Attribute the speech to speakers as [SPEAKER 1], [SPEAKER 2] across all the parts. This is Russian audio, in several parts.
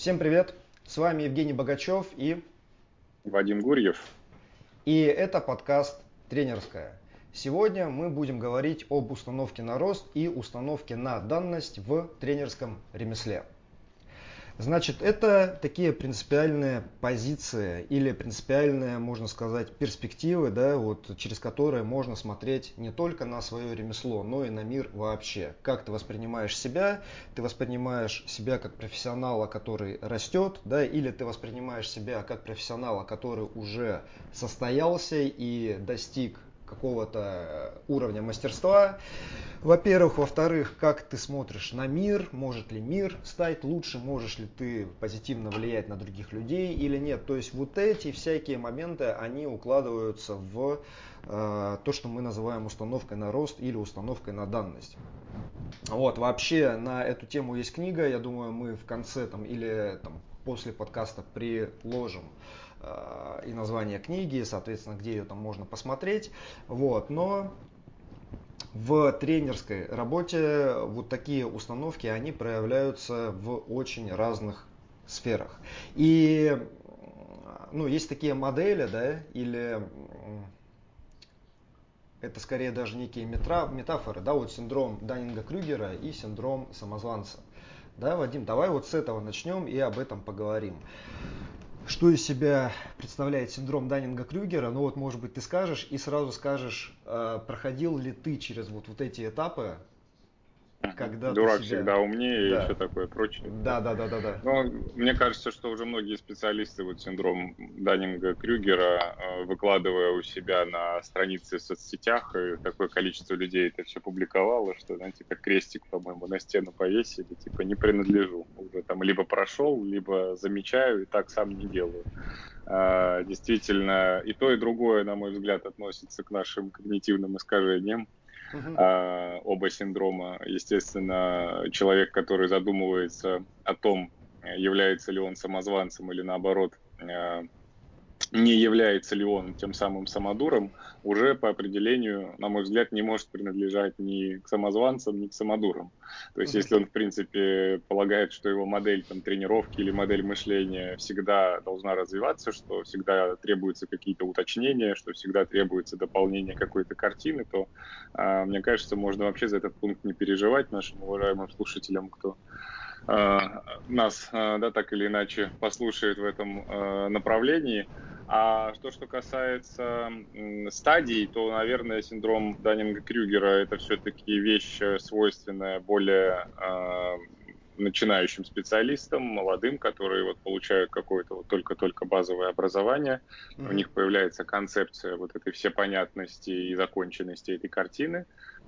[SPEAKER 1] Всем привет! С вами Евгений Богачев и
[SPEAKER 2] Вадим Гурьев.
[SPEAKER 1] И это подкаст «Тренерская». Сегодня мы будем говорить об установке на рост и установке на данность в тренерском ремесле. Значит, это такие принципиальные позиции или принципиальные, можно сказать, перспективы, да, вот, через которые можно смотреть не только на свое ремесло, но и на мир вообще. Как ты воспринимаешь себя, ты воспринимаешь себя как профессионала, который растет, да, или ты воспринимаешь себя как профессионала, который уже состоялся и достиг какого-то уровня мастерства. Во-первых, во-вторых, как ты смотришь на мир, может ли мир стать лучше, можешь ли ты позитивно влиять на других людей или нет. То есть вот эти всякие моменты, они укладываются в э, то, что мы называем установкой на рост или установкой на данность. Вот, вообще на эту тему есть книга, я думаю, мы в конце там или там после подкаста приложим э, и название книги, соответственно, где ее там можно посмотреть. Вот, но в тренерской работе вот такие установки, они проявляются в очень разных сферах. И ну, есть такие модели, да, или это скорее даже некие метафоры, да, вот синдром Даннинга-Крюгера и синдром самозванца. Да, Вадим, давай вот с этого начнем и об этом поговорим. Что из себя представляет синдром Даннинга-Крюгера? Ну вот, может быть, ты скажешь и сразу скажешь, э, проходил ли ты через вот, вот эти этапы,
[SPEAKER 2] когда Дурак себя... всегда умнее да. и все такое прочее.
[SPEAKER 1] Да, да, да, да, да.
[SPEAKER 2] Но мне кажется, что уже многие специалисты вот синдром Даннинга-Крюгера, э, выкладывая у себя на странице в соцсетях, и такое количество людей это все публиковало, что, знаете, как крестик, по-моему, на стену повесили, типа не принадлежу. Уже там либо прошел, либо замечаю и так сам не делаю. А, действительно, и то, и другое, на мой взгляд, относится к нашим когнитивным искажениям uh оба синдрома. Естественно, человек, который задумывается о том, является ли он самозванцем или наоборот а, не является ли он тем самым самодуром, уже по определению, на мой взгляд, не может принадлежать ни к самозванцам, ни к самодурам. То есть, если он, в принципе, полагает, что его модель там, тренировки или модель мышления всегда должна развиваться, что всегда требуются какие-то уточнения, что всегда требуется дополнение какой-то картины, то, э, мне кажется, можно вообще за этот пункт не переживать нашим уважаемым слушателям, кто нас, да, так или иначе послушает в этом направлении. А что, что касается стадий, то, наверное, синдром Даннинга-Крюгера это все-таки вещь э, свойственная более э, начинающим специалистам, молодым, которые вот получают какое-то вот только-только базовое образование. Mm-hmm. У них появляется концепция вот этой всепонятности и законченности этой картины.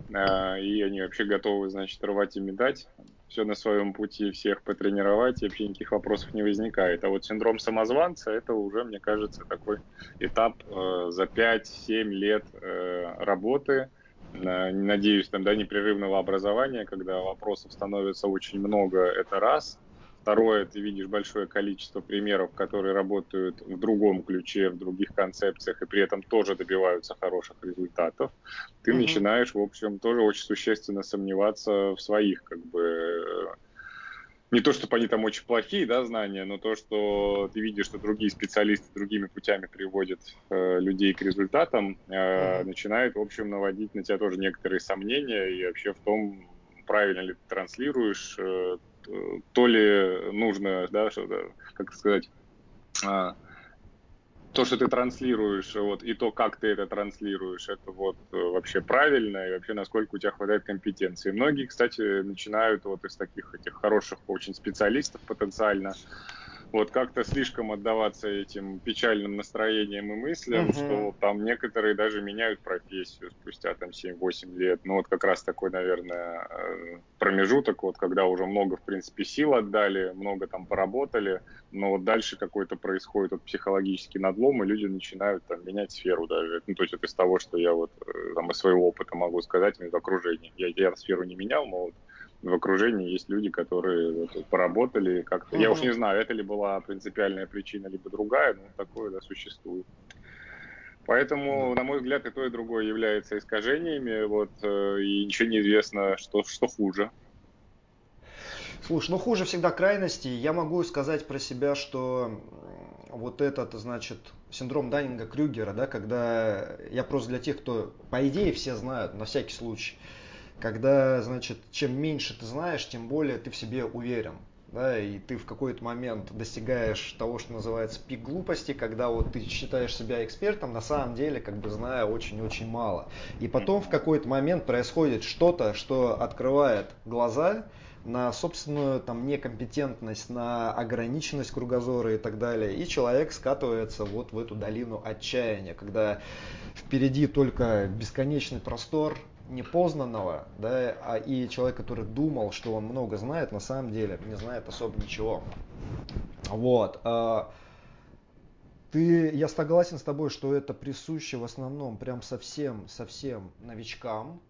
[SPEAKER 2] Э, и они вообще готовы, значит, рвать и медать все на своем пути, всех потренировать, и вообще никаких вопросов не возникает. А вот синдром самозванца, это уже, мне кажется, такой этап э, за 5-7 лет э, работы, надеюсь, там, да, непрерывного образования, когда вопросов становится очень много, это раз – Второе, ты видишь большое количество примеров, которые работают в другом ключе, в других концепциях и при этом тоже добиваются хороших результатов. Ты угу. начинаешь, в общем, тоже очень существенно сомневаться в своих, как бы, не то, чтобы они там очень плохие, да, знания, но то, что ты видишь, что другие специалисты другими путями приводят э, людей к результатам, э, uh начинает, в общем, наводить на тебя тоже некоторые сомнения. И вообще в том, правильно ли ты транслируешь э, то ли нужно, да, что как сказать, а, то, что ты транслируешь, вот, и то, как ты это транслируешь, это вот э, вообще правильно, и вообще насколько у тебя хватает компетенции. Многие, кстати, начинают вот из таких этих хороших очень специалистов потенциально, вот как-то слишком отдаваться этим печальным настроениям и мыслям, uh-huh. что там некоторые даже меняют профессию спустя там 7-8 лет. Ну вот как раз такой, наверное, э, промежуток, вот когда уже много, в принципе, сил отдали, много там поработали, но вот дальше какой-то происходит вот психологический надлом, и люди начинают там менять сферу даже. Ну то есть это из того, что я вот э, там из своего опыта могу сказать, из окружения. Я, я сферу не менял, но вот в окружении есть люди, которые вот, поработали как-то. Я уж не знаю, это ли была принципиальная причина, либо другая, но такое да, существует. Поэтому, на мой взгляд, и то, и другое является искажениями, вот, э, и ничего не известно, что, что хуже.
[SPEAKER 1] Слушай, ну хуже всегда крайности. Я могу сказать про себя, что вот этот, значит, синдром Даннинга-Крюгера, да, когда я просто для тех, кто, по идее, все знают, на всякий случай, когда, значит, чем меньше ты знаешь, тем более ты в себе уверен. Да, и ты в какой-то момент достигаешь того, что называется пик глупости, когда вот ты считаешь себя экспертом, на самом деле, как бы зная очень-очень мало. И потом в какой-то момент происходит что-то, что открывает глаза, на собственную там некомпетентность, на ограниченность кругозора и так далее. И человек скатывается вот в эту долину отчаяния, когда впереди только бесконечный простор непознанного, да, а и человек, который думал, что он много знает, на самом деле не знает особо ничего. Вот. А, ты, я согласен с тобой, что это присуще в основном прям совсем, совсем новичкам,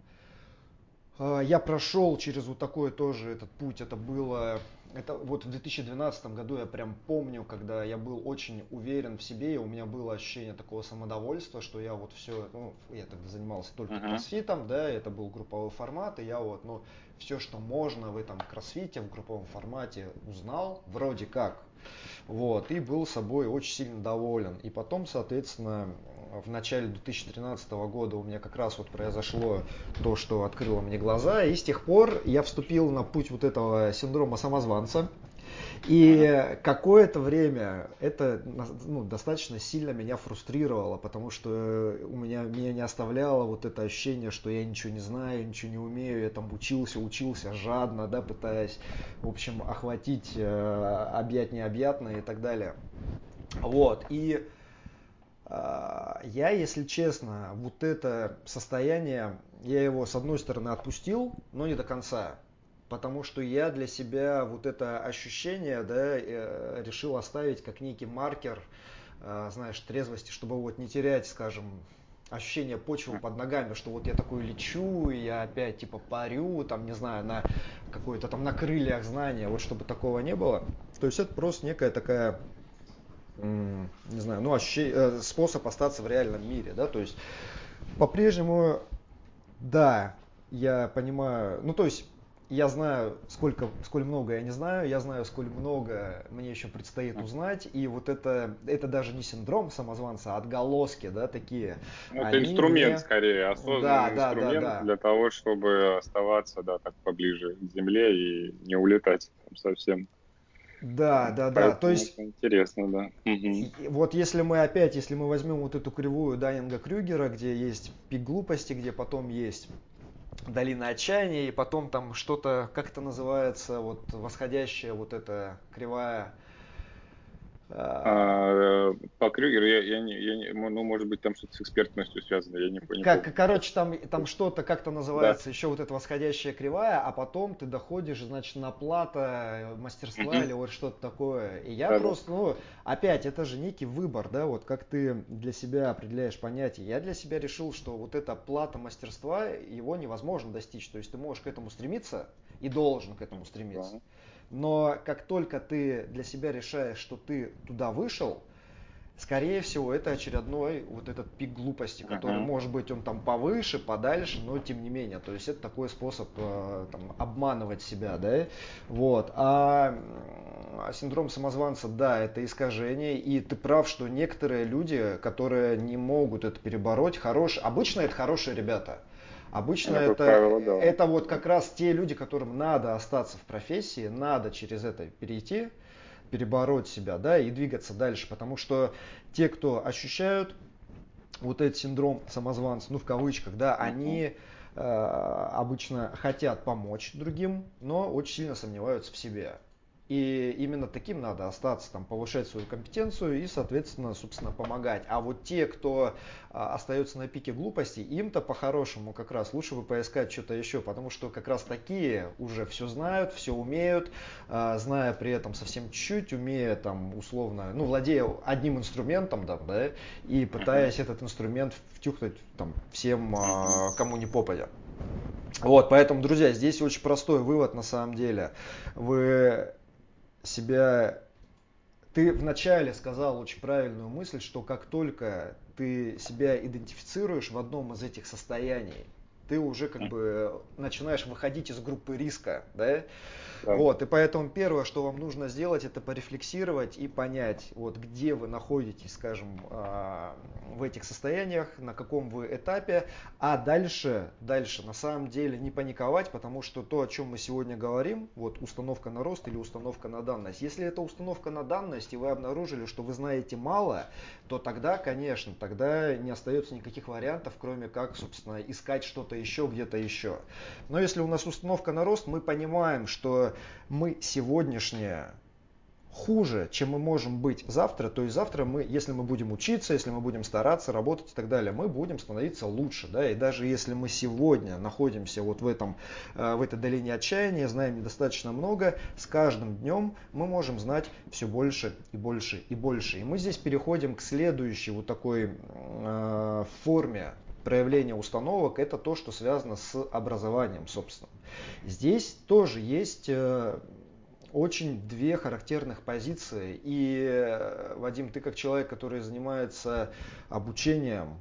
[SPEAKER 1] а, я прошел через вот такой тоже этот путь. Это было, это вот в 2012 году я прям помню, когда я был очень уверен в себе, и у меня было ощущение такого самодовольства, что я вот все, ну, я тогда занимался только uh-huh. кроссфитом, да, это был групповой формат, и я вот, ну, все, что можно в этом кроссфите, в групповом формате узнал, вроде как, вот, и был собой очень сильно доволен. И потом, соответственно, в начале 2013 года у меня как раз вот произошло то, что открыло мне глаза, и с тех пор я вступил на путь вот этого синдрома самозванца. И какое-то время это ну, достаточно сильно меня фрустрировало, потому что у меня, меня не оставляло вот это ощущение, что я ничего не знаю, ничего не умею, я там учился, учился жадно, да, пытаясь, в общем, охватить, э, объять необъятное и так далее. Вот, и э, я, если честно, вот это состояние, я его с одной стороны отпустил, но не до конца потому что я для себя вот это ощущение да, э, решил оставить как некий маркер, э, знаешь, трезвости, чтобы вот не терять, скажем, ощущение почвы под ногами, что вот я такой лечу, и я опять типа парю, там, не знаю, на какой-то там на крыльях знания, вот чтобы такого не было. То есть это просто некая такая, не знаю, ну, ощущение, э, способ остаться в реальном мире, да, то есть по-прежнему, да, я понимаю, ну, то есть я знаю, сколько, сколь много я не знаю, я знаю, сколь много мне еще предстоит узнать, и вот это, это даже не синдром самозванца, а отголоски, да, такие.
[SPEAKER 2] Ну, это инструмент, мне... скорее, осознанный да, инструмент да, да, да. для того, чтобы оставаться, да, так поближе к земле и не улетать там совсем.
[SPEAKER 1] Да, да, Поэтому да. То есть
[SPEAKER 2] интересно, да.
[SPEAKER 1] Угу. Вот если мы опять, если мы возьмем вот эту кривую Данинга Крюгера, где есть пик глупости, где потом есть долина отчаяния, и потом там что-то, как это называется, вот восходящая вот эта кривая.
[SPEAKER 2] А, э, по Крюгеру я, я, не, я не, ну, может быть, там что-то с экспертностью связано, я не,
[SPEAKER 1] не как. Короче, там, там что-то как-то называется, да. еще вот эта восходящая кривая, а потом ты доходишь, значит, на плата мастерства угу. или вот что-то такое. И я да, просто, да. ну, опять, это же некий выбор, да, вот как ты для себя определяешь понятие. Я для себя решил, что вот эта плата мастерства, его невозможно достичь. То есть ты можешь к этому стремиться и должен к этому стремиться. Да. Но как только ты для себя решаешь, что ты туда вышел, скорее всего, это очередной вот этот пик глупости, который, uh-huh. может быть, он там повыше, подальше, но тем не менее. То есть это такой способ э, там, обманывать себя, да. Вот. А синдром самозванца, да, это искажение, и ты прав, что некоторые люди, которые не могут это перебороть, хорош, обычно это хорошие ребята. Обычно это, правило, да. это вот как раз те люди, которым надо остаться в профессии, надо через это перейти, перебороть себя, да, и двигаться дальше, потому что те, кто ощущают вот этот синдром самозванца, ну в кавычках, да, они э, обычно хотят помочь другим, но очень сильно сомневаются в себе. И именно таким надо остаться, там, повышать свою компетенцию и, соответственно, собственно, помогать. А вот те, кто а, остается на пике глупости, им-то по-хорошему как раз лучше бы поискать что-то еще, потому что как раз такие уже все знают, все умеют, а, зная при этом совсем чуть, умея там условно, ну, владея одним инструментом, да, да и пытаясь этот инструмент втюхнуть там всем, а, кому не попадя. Вот, поэтому, друзья, здесь очень простой вывод на самом деле. Вы себя... Ты вначале сказал очень правильную мысль, что как только ты себя идентифицируешь в одном из этих состояний, ты уже как бы начинаешь выходить из группы риска, да? Да. Вот, и поэтому первое, что вам нужно сделать, это порефлексировать и понять, вот где вы находитесь, скажем, а, в этих состояниях, на каком вы этапе, а дальше, дальше на самом деле не паниковать, потому что то, о чем мы сегодня говорим, вот установка на рост или установка на данность, если это установка на данность, и вы обнаружили, что вы знаете мало, то тогда, конечно, тогда не остается никаких вариантов, кроме как, собственно, искать что-то еще где-то еще. Но если у нас установка на рост, мы понимаем, что мы сегодняшнее хуже, чем мы можем быть завтра, то есть завтра мы, если мы будем учиться, если мы будем стараться, работать и так далее, мы будем становиться лучше, да, и даже если мы сегодня находимся вот в этом, э, в этой долине отчаяния, знаем недостаточно много, с каждым днем мы можем знать все больше и больше и больше. И мы здесь переходим к следующей вот такой э, форме проявления установок, это то, что связано с образованием, собственно. Здесь тоже есть э, очень две характерных позиции. И, э, Вадим, ты как человек, который занимается обучением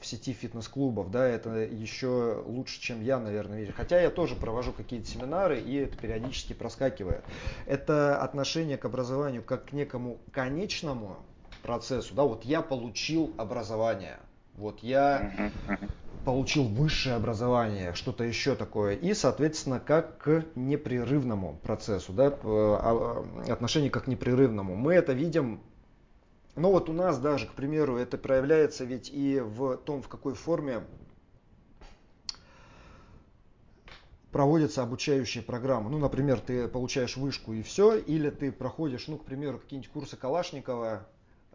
[SPEAKER 1] в сети фитнес-клубов, да, это еще лучше, чем я, наверное, вижу. Хотя я тоже провожу какие-то семинары, и это периодически проскакивает. Это отношение к образованию как к некому конечному процессу, да, вот я получил образование, вот я получил высшее образование, что-то еще такое, и, соответственно, как к непрерывному процессу, да, а, отношение как к непрерывному. Мы это видим, ну вот у нас даже, к примеру, это проявляется ведь и в том, в какой форме проводятся обучающие программы. Ну, например, ты получаешь вышку и все, или ты проходишь, ну, к примеру, какие-нибудь курсы Калашникова,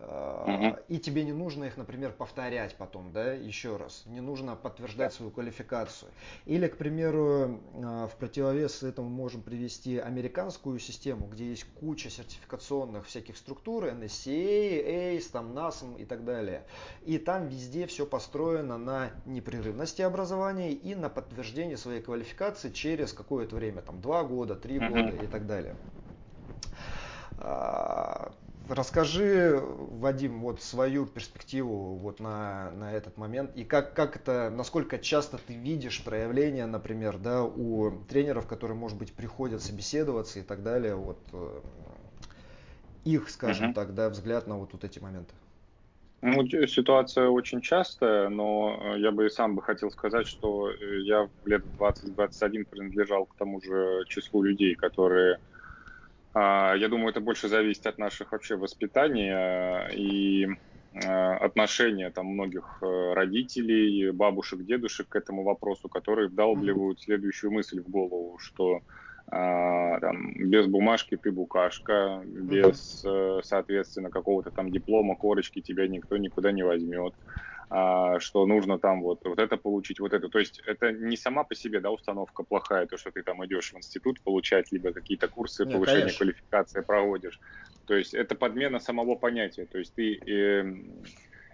[SPEAKER 1] Угу. И тебе не нужно их, например, повторять потом, да, еще раз. Не нужно подтверждать свою квалификацию. Или, к примеру, а, в противовес этому можем привести американскую систему, где есть куча сертификационных всяких структур, NSCA, ACE, там, NASM и так далее. И там везде все построено на непрерывности образования и на подтверждении своей квалификации через какое-то время, там, два года, три угу. года и так далее. Расскажи, Вадим, вот свою перспективу вот на, на этот момент и как, как это, насколько часто ты видишь проявления, например, да, у тренеров, которые, может быть, приходят собеседоваться и так далее, вот э, их, скажем uh-huh. так, да, взгляд на вот, вот эти моменты.
[SPEAKER 2] Ну, ситуация очень частая, но э, я бы и сам бы хотел сказать, что э, я в лет 20-21 принадлежал к тому же числу людей, которые я думаю, это больше зависит от наших вообще воспитания и а, отношения там многих э, родителей, бабушек, дедушек к этому вопросу, которые вдалбливают следующую мысль в голову, что а, там, без бумажки ты букашка, без, э, соответственно, какого-то там диплома, корочки тебя никто никуда не возьмет. А, что нужно там вот, вот это получить, вот это. То есть это не сама по себе да, установка плохая, то, что ты там идешь в институт получать, либо какие-то курсы Нет, повышения конечно. квалификации проводишь. То есть это подмена самого понятия. То есть ты э,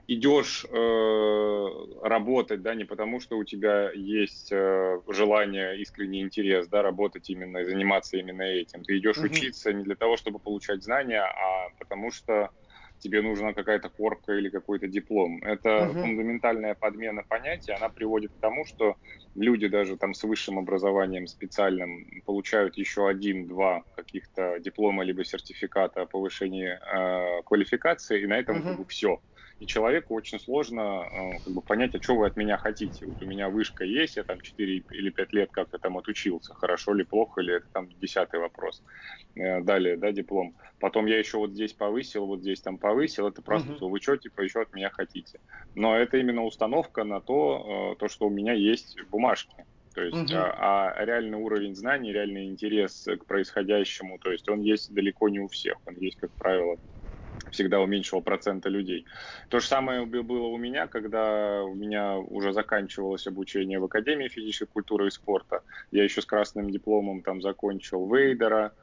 [SPEAKER 2] идешь э, работать, да, не потому что у тебя есть э, желание, искренний интерес, да, работать именно и заниматься именно этим. Ты идешь угу. учиться не для того, чтобы получать знания, а потому что тебе нужна какая-то корка или какой-то диплом. Это uh-huh. фундаментальная подмена понятия, она приводит к тому, что люди даже там с высшим образованием специальным получают еще один-два каких-то диплома либо сертификата о повышении э, квалификации, и на этом uh-huh. как бы все и человеку очень сложно э, как бы, понять, а что вы от меня хотите. Вот у меня вышка есть, я там 4 или 5 лет как-то там отучился, хорошо ли, плохо ли, это там десятый вопрос. Э, далее, да, диплом. Потом я еще вот здесь повысил, вот здесь там повысил, это просто, uh-huh. вы что, типа, еще от меня хотите. Но это именно установка на то, э, то что у меня есть бумажки. То есть, uh-huh. а, а реальный уровень знаний, реальный интерес к происходящему, то есть он есть далеко не у всех, он есть, как правило, всегда уменьшил процента людей. То же самое было у меня, когда у меня уже заканчивалось обучение в Академии физической культуры и спорта. Я еще с красным дипломом там закончил Вейдера,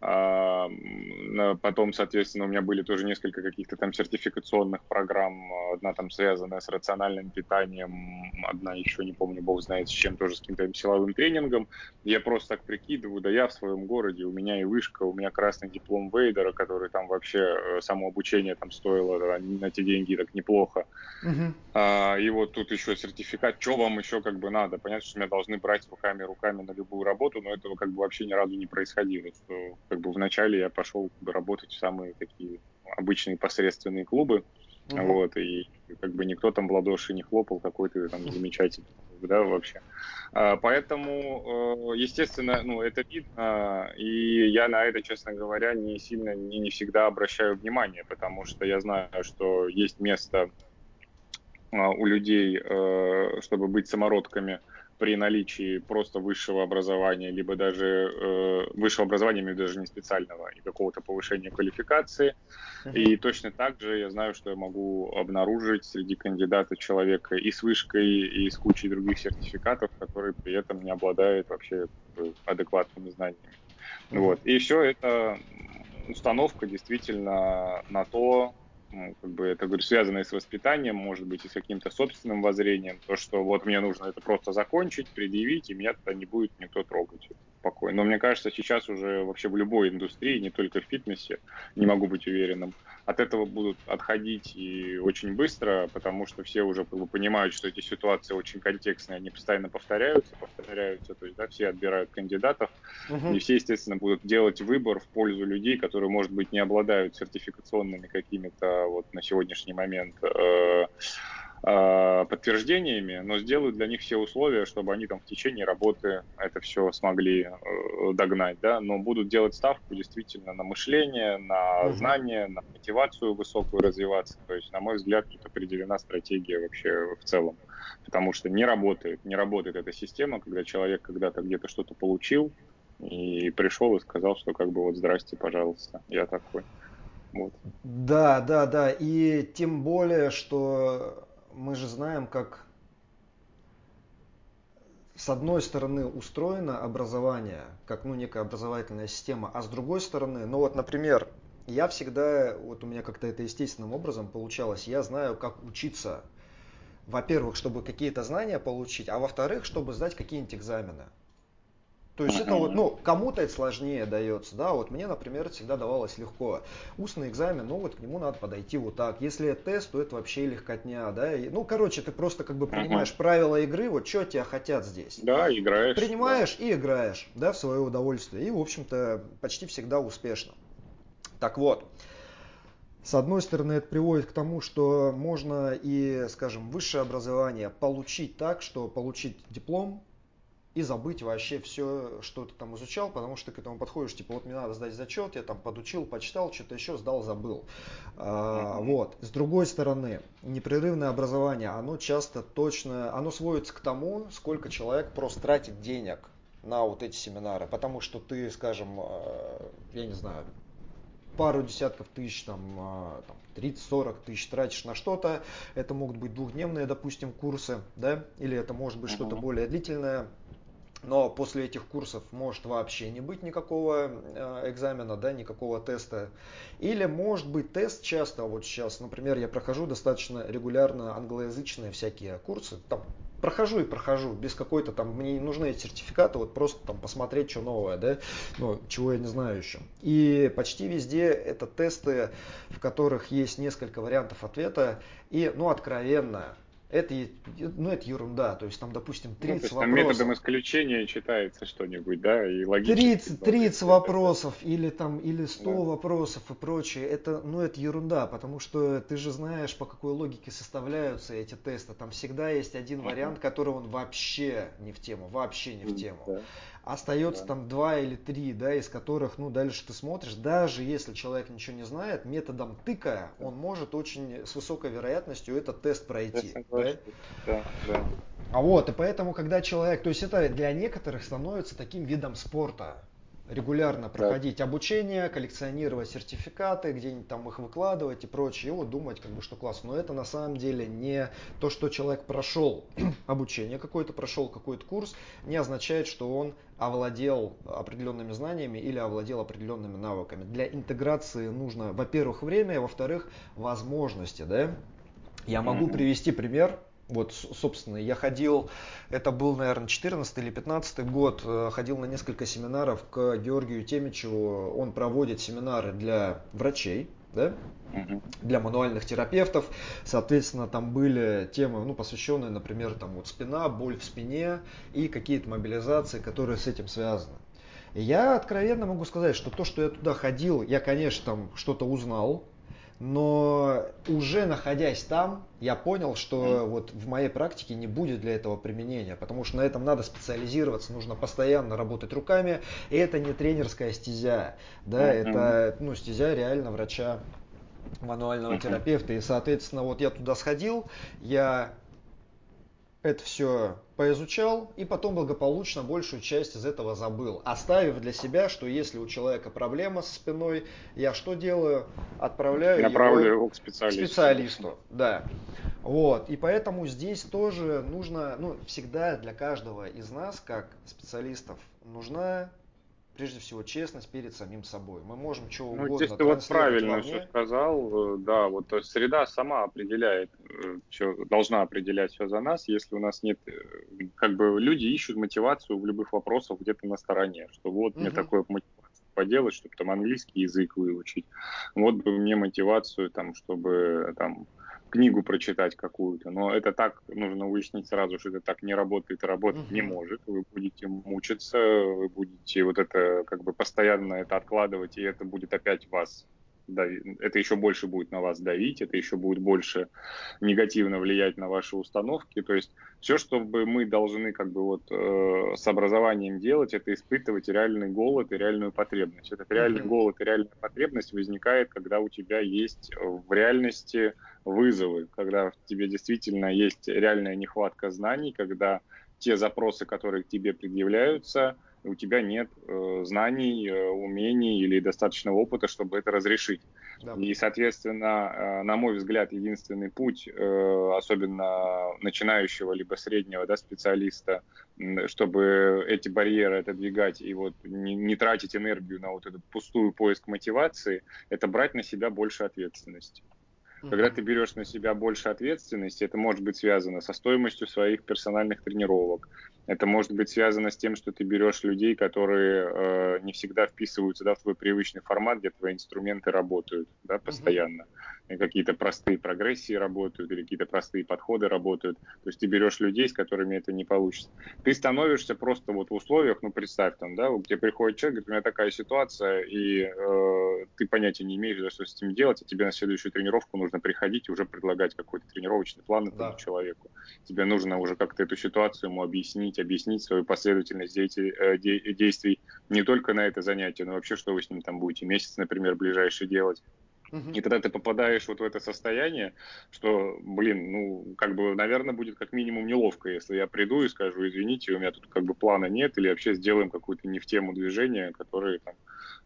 [SPEAKER 2] потом, соответственно, у меня были тоже несколько каких-то там сертификационных программ. Одна там связанная с рациональным питанием, одна еще, не помню, бог знает с чем, тоже с каким-то силовым тренингом. Я просто так прикидываю, да я в своем городе, у меня и вышка, у меня красный диплом Вейдера, который там вообще э, само обучение там стоило да, на те деньги так неплохо. Uh-huh. А, и вот тут еще сертификат, что вам еще как бы надо? Понятно, что меня должны брать руками-руками на любую работу, но этого как бы вообще ни разу не происходило, что как бы вначале я пошел как бы, работать в самые такие обычные посредственные клубы, uh-huh. вот, и как бы никто там в ладоши не хлопал, какой то там замечательный, да, вообще. А, поэтому, э, естественно, ну, это видно, и я на это, честно говоря, не сильно, не, не всегда обращаю внимание, потому что я знаю, что есть место а, у людей, э, чтобы быть самородками, при наличии просто высшего образования, либо даже э, высшего образования, имею даже не специального, и какого-то повышения квалификации. Uh-huh. И точно так же я знаю, что я могу обнаружить среди кандидатов человека и с вышкой, и с кучей других сертификатов, который при этом не обладает вообще адекватными знаниями. Uh-huh. Вот. И все это установка действительно на то, ну, как бы это, говорю, связано и с воспитанием, может быть, и с каким-то собственным воззрением, то, что вот мне нужно это просто закончить, предъявить, и меня тогда не будет никто трогать спокойно. Но мне кажется, сейчас уже вообще в любой индустрии, не только в фитнесе, не могу быть уверенным, от этого будут отходить и очень быстро, потому что все уже как бы, понимают, что эти ситуации очень контекстные, они постоянно повторяются, повторяются, то есть да, все отбирают кандидатов, угу. и все, естественно, будут делать выбор в пользу людей, которые, может быть, не обладают сертификационными какими-то вот на сегодняшний момент Э, подтверждениями, но сделают для них все условия, чтобы они там в течение работы это все смогли э, догнать, да, но будут делать ставку действительно на мышление, на знание, на мотивацию высокую развиваться. То есть, на мой взгляд, тут определена стратегия вообще в целом, потому что не работает, не работает эта система, когда человек когда-то где-то что-то получил и пришел и сказал, что как бы вот здрасте, пожалуйста, я такой.
[SPEAKER 1] Вот. Да, да, да. И тем более, что мы же знаем, как с одной стороны устроено образование, как ну, некая образовательная система, а с другой стороны, ну вот, например, я всегда, вот у меня как-то это естественным образом получалось, я знаю, как учиться, во-первых, чтобы какие-то знания получить, а во-вторых, чтобы сдать какие-нибудь экзамены. То есть это вот, ну, кому-то это сложнее дается, да, вот мне, например, всегда давалось легко. Устный экзамен, ну, вот к нему надо подойти вот так. Если это тест, то это вообще легкотня, да. И, ну, короче, ты просто как бы принимаешь uh-huh. правила игры, вот что тебя хотят здесь.
[SPEAKER 2] Да, играешь.
[SPEAKER 1] Принимаешь да. и играешь, да, в свое удовольствие. И, в общем-то, почти всегда успешно. Так вот, с одной стороны, это приводит к тому, что можно и, скажем, высшее образование получить так, что получить диплом, и забыть вообще все, что ты там изучал, потому что ты к этому подходишь, типа, вот мне надо сдать зачет, я там подучил, почитал, что-то еще сдал, забыл. А, вот. С другой стороны, непрерывное образование, оно часто точно, оно сводится к тому, сколько человек просто тратит денег на вот эти семинары, потому что ты, скажем, э, я не знаю, пару десятков тысяч, там, э, там 30-40 тысяч тратишь на что-то. Это могут быть двухдневные, допустим, курсы, да, или это может быть что-то более длительное, но после этих курсов может вообще не быть никакого э, экзамена, да, никакого теста. Или может быть тест часто, вот сейчас, например, я прохожу достаточно регулярно англоязычные всякие курсы, там прохожу и прохожу, без какой-то там, мне не нужны эти сертификаты, вот просто там посмотреть, что новое, да, ну, чего я не знаю еще. И почти везде это тесты, в которых есть несколько вариантов ответа, и, ну, откровенно, это, ну, это ерунда. То есть там, допустим, 30 ну, то есть, там
[SPEAKER 2] вопросов. методом исключения читается что-нибудь, да, и логически.
[SPEAKER 1] 30, 30 вопросов или там, или 100 да. вопросов и прочее. Это, ну, это ерунда, потому что ты же знаешь, по какой логике составляются эти тесты. Там всегда есть один вариант, который он вообще не в тему, вообще не в тему. Да остается да. там два или три, да, из которых, ну, дальше ты смотришь, даже если человек ничего не знает, методом тыка он может очень с высокой вероятностью этот тест пройти. Да? Да, да. А вот, и поэтому, когда человек, то есть это для некоторых становится таким видом спорта. Регулярно проходить да. обучение, коллекционировать сертификаты, где-нибудь там их выкладывать и прочее, и вот думать, как бы, что классно. Но это на самом деле не то, что человек прошел обучение какое-то, прошел какой-то курс, не означает, что он овладел определенными знаниями или овладел определенными навыками. Для интеграции нужно, во-первых, время, а во-вторых, возможности. Да? Я могу привести пример вот, собственно, я ходил, это был, наверное, 14 или 15 год, э, ходил на несколько семинаров к Георгию Темичеву. Он проводит семинары для врачей, да? для мануальных терапевтов. Соответственно, там были темы, ну, посвященные, например, там вот спина, боль в спине и какие-то мобилизации, которые с этим связаны. И я откровенно могу сказать, что то, что я туда ходил, я, конечно, там что-то узнал, но уже находясь там, я понял, что вот в моей практике не будет для этого применения, потому что на этом надо специализироваться, нужно постоянно работать руками, и это не тренерская стезя, да, это ну, стезя реально врача мануального терапевта, и соответственно вот я туда сходил, я это все поизучал и потом благополучно большую часть из этого забыл, оставив для себя, что если у человека проблема со спиной, я что делаю? Отправляю
[SPEAKER 2] Направлю его, его к специалисту.
[SPEAKER 1] специалисту. Да. Вот. И поэтому здесь тоже нужно, ну, всегда для каждого из нас, как специалистов, нужна прежде всего честность перед самим собой. Мы можем чего ну, угодно
[SPEAKER 2] здесь ты вот правильно все сказал, э, да, вот среда сама определяет, э, все, должна определять все за нас, если у нас нет, э, как бы люди ищут мотивацию в любых вопросах где-то на стороне, что вот угу. мне такое поделать, чтобы там английский язык выучить, вот бы мне мотивацию там, чтобы там книгу прочитать какую-то, но это так, нужно выяснить сразу, что это так не работает и работать угу. не может. Вы будете мучиться, вы будете вот это как бы постоянно это откладывать, и это будет опять вас это еще больше будет на вас давить, это еще будет больше негативно влиять на ваши установки. То есть все, что мы должны как бы вот э, с образованием делать, это испытывать реальный голод и реальную потребность. Этот реальный mm-hmm. голод и реальная потребность возникает, когда у тебя есть в реальности вызовы, когда в тебе действительно есть реальная нехватка знаний, когда те запросы, которые к тебе предъявляются, у тебя нет э, знаний, э, умений или достаточного опыта, чтобы это разрешить. Да. И, соответственно, э, на мой взгляд, единственный путь, э, особенно начинающего либо среднего да, специалиста, чтобы эти барьеры отодвигать и вот не, не тратить энергию на вот этот пустую поиск мотивации, это брать на себя больше ответственности. Когда ты берешь на себя больше ответственности, это может быть связано со стоимостью своих персональных тренировок. Это может быть связано с тем, что ты берешь людей, которые э, не всегда вписываются да, в твой привычный формат, где твои инструменты работают да, постоянно. И какие-то простые прогрессии работают или какие-то простые подходы работают. То есть ты берешь людей, с которыми это не получится. Ты становишься просто вот в условиях, ну представь там, да, где приходит человек, говорит, у меня такая ситуация, и э, ты понятия не имеешь, что с этим делать, а тебе на следующую тренировку нужно приходить и уже предлагать какой-то тренировочный план этому да. человеку. Тебе нужно уже как-то эту ситуацию ему объяснить, объяснить свою последовательность э, действий не только на это занятие, но вообще, что вы с ним там будете месяц, например, ближайший делать. И тогда ты попадаешь вот в это состояние, что, блин, ну, как бы, наверное, будет как минимум неловко, если я приду и скажу, извините, у меня тут как бы плана нет, или вообще сделаем какую-то не в тему движения, которые там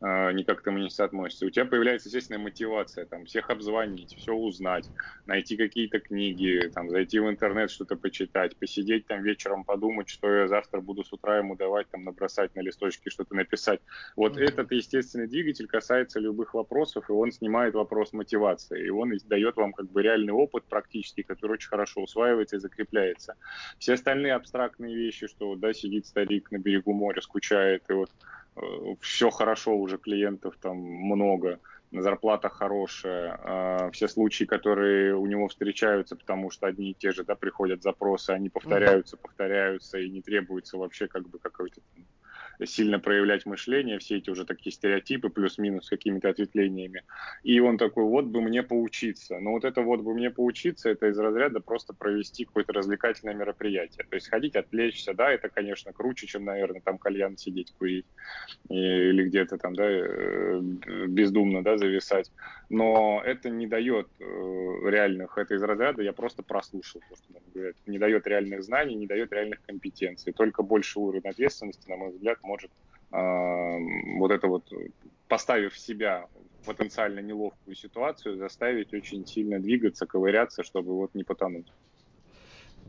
[SPEAKER 2] э, никак к этому не соотносятся. У тебя появляется, естественно, мотивация, там, всех обзвонить, все узнать, найти какие-то книги, там, зайти в интернет, что-то почитать, посидеть там вечером, подумать, что я завтра буду с утра ему давать, там, набросать на листочке, что-то написать. Вот mm-hmm. этот естественный двигатель касается любых вопросов, и он снимает вопрос мотивации, и он дает вам как бы реальный опыт практически, который очень хорошо усваивается и закрепляется. Все остальные абстрактные вещи, что, да, сидит старик на берегу моря, скучает, и вот э, все хорошо, уже клиентов там много, зарплата хорошая, э, все случаи, которые у него встречаются, потому что одни и те же, да, приходят запросы, они повторяются, повторяются, и не требуется вообще как бы какой-то сильно проявлять мышление, все эти уже такие стереотипы, плюс-минус какими-то ответвлениями. И он такой, вот бы мне поучиться. Но вот это вот бы мне поучиться, это из разряда просто провести какое-то развлекательное мероприятие. То есть ходить, отвлечься, да, это, конечно, круче, чем, наверное, там кальян сидеть, курить или где-то там, да, э, бездумно, да, зависать. Но это не дает э, реальных, это из разряда, я просто прослушал то, что нам говорят. Не дает реальных знаний, не дает реальных компетенций. Только больше уровень ответственности, на мой взгляд, может вот это вот, поставив себя в потенциально неловкую ситуацию, заставить очень сильно двигаться, ковыряться, чтобы вот не потонуть.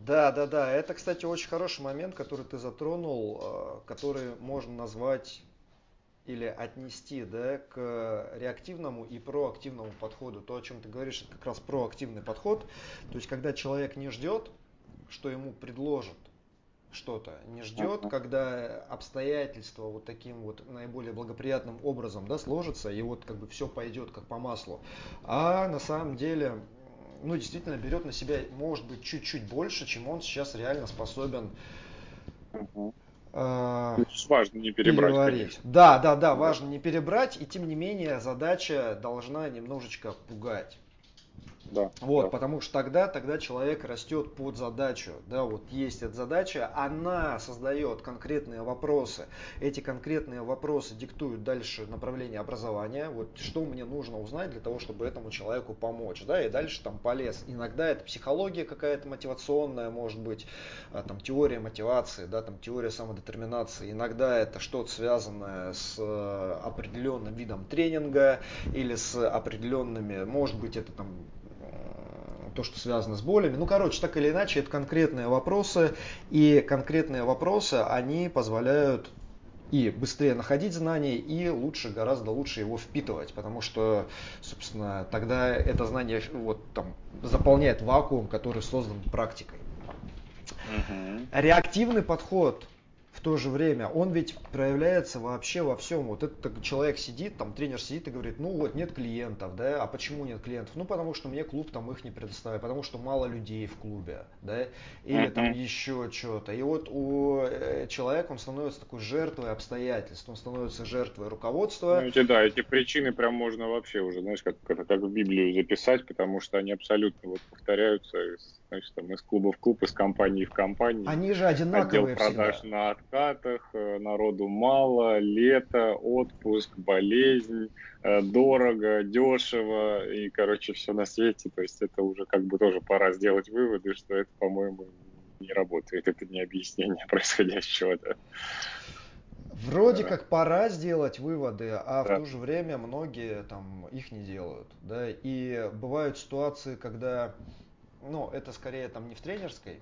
[SPEAKER 1] Да, да, да. Это, кстати, очень хороший момент, который ты затронул, э, который можно назвать или отнести да, к реактивному и проактивному подходу. То, о чем ты говоришь, это как раз проактивный подход. То есть, когда человек не ждет, что ему предложат что-то, не ждет, когда обстоятельства вот таким вот наиболее благоприятным образом да, сложатся, и вот как бы все пойдет как по маслу. А на самом деле ну, действительно берет на себя, может быть, чуть-чуть больше, чем он сейчас реально способен
[SPEAKER 2] угу. э, важно не перебрать.
[SPEAKER 1] Да, да, да, важно не перебрать, и тем не менее задача должна немножечко пугать.
[SPEAKER 2] Да,
[SPEAKER 1] вот,
[SPEAKER 2] да.
[SPEAKER 1] потому что тогда, тогда человек растет под задачу. Да, вот есть эта задача, она создает конкретные вопросы. Эти конкретные вопросы диктуют дальше направление образования. Вот что мне нужно узнать для того, чтобы этому человеку помочь. Да, и дальше там полез. Иногда это психология какая-то мотивационная, может быть, а, там теория мотивации, да, там теория самодетерминации. Иногда это что-то связанное с э, определенным видом тренинга или с определенными, может быть, это там то, что связано с болями. Ну, короче, так или иначе, это конкретные вопросы, и конкретные вопросы, они позволяют и быстрее находить знания, и лучше, гораздо лучше его впитывать, потому что, собственно, тогда это знание вот там заполняет вакуум, который создан практикой. Угу. Реактивный подход в то же время он ведь проявляется вообще во всем. Вот этот человек сидит, там тренер сидит и говорит, ну вот нет клиентов, да, а почему нет клиентов? Ну потому что мне клуб там их не предоставляет, потому что мало людей в клубе, да, или там еще что-то. И вот у э, человека он становится такой жертвой обстоятельств, он становится жертвой руководства.
[SPEAKER 2] Ну, эти, да, эти причины прям можно вообще уже, знаешь, как, как, как в Библию записать, потому что они абсолютно вот повторяются значит, там из клуба в клуб, из компании в компанию.
[SPEAKER 1] Они же одинаковые
[SPEAKER 2] Отдел продаж всегда. на откатах, э, народу мало, лето, отпуск, болезнь, э, дорого, дешево и, короче, все на свете. То есть это уже как бы тоже пора сделать выводы, что это, по-моему, не работает. Это не объяснение происходящего. Да.
[SPEAKER 1] Вроде как пора сделать выводы, а да. в то же время многие там их не делают. Да? И бывают ситуации, когда ну, это скорее там не в тренерской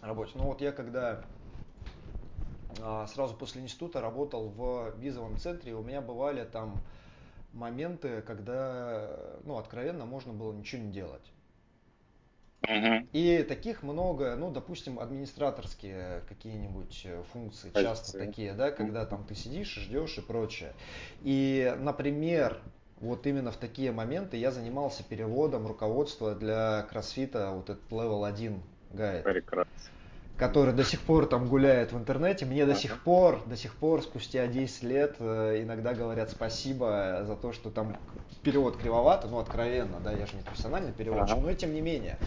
[SPEAKER 1] работе. Но вот я когда а, сразу после института работал в визовом центре, у меня бывали там моменты, когда, ну, откровенно можно было ничего не делать. И таких много, ну, допустим, администраторские какие-нибудь э, функции, Позиции. часто такие, да, когда там ты сидишь, ждешь и прочее. И, например, вот именно в такие моменты я занимался переводом руководства для кроссфита, вот этот level 1 гайд.
[SPEAKER 2] Прекрасно.
[SPEAKER 1] Который до сих пор там гуляет в интернете. Мне до сих пор, до сих пор, спустя 10 лет, э, иногда говорят спасибо за то, что там перевод кривовато, ну откровенно, да, я же не профессиональный переводчик, ага. но тем не менее.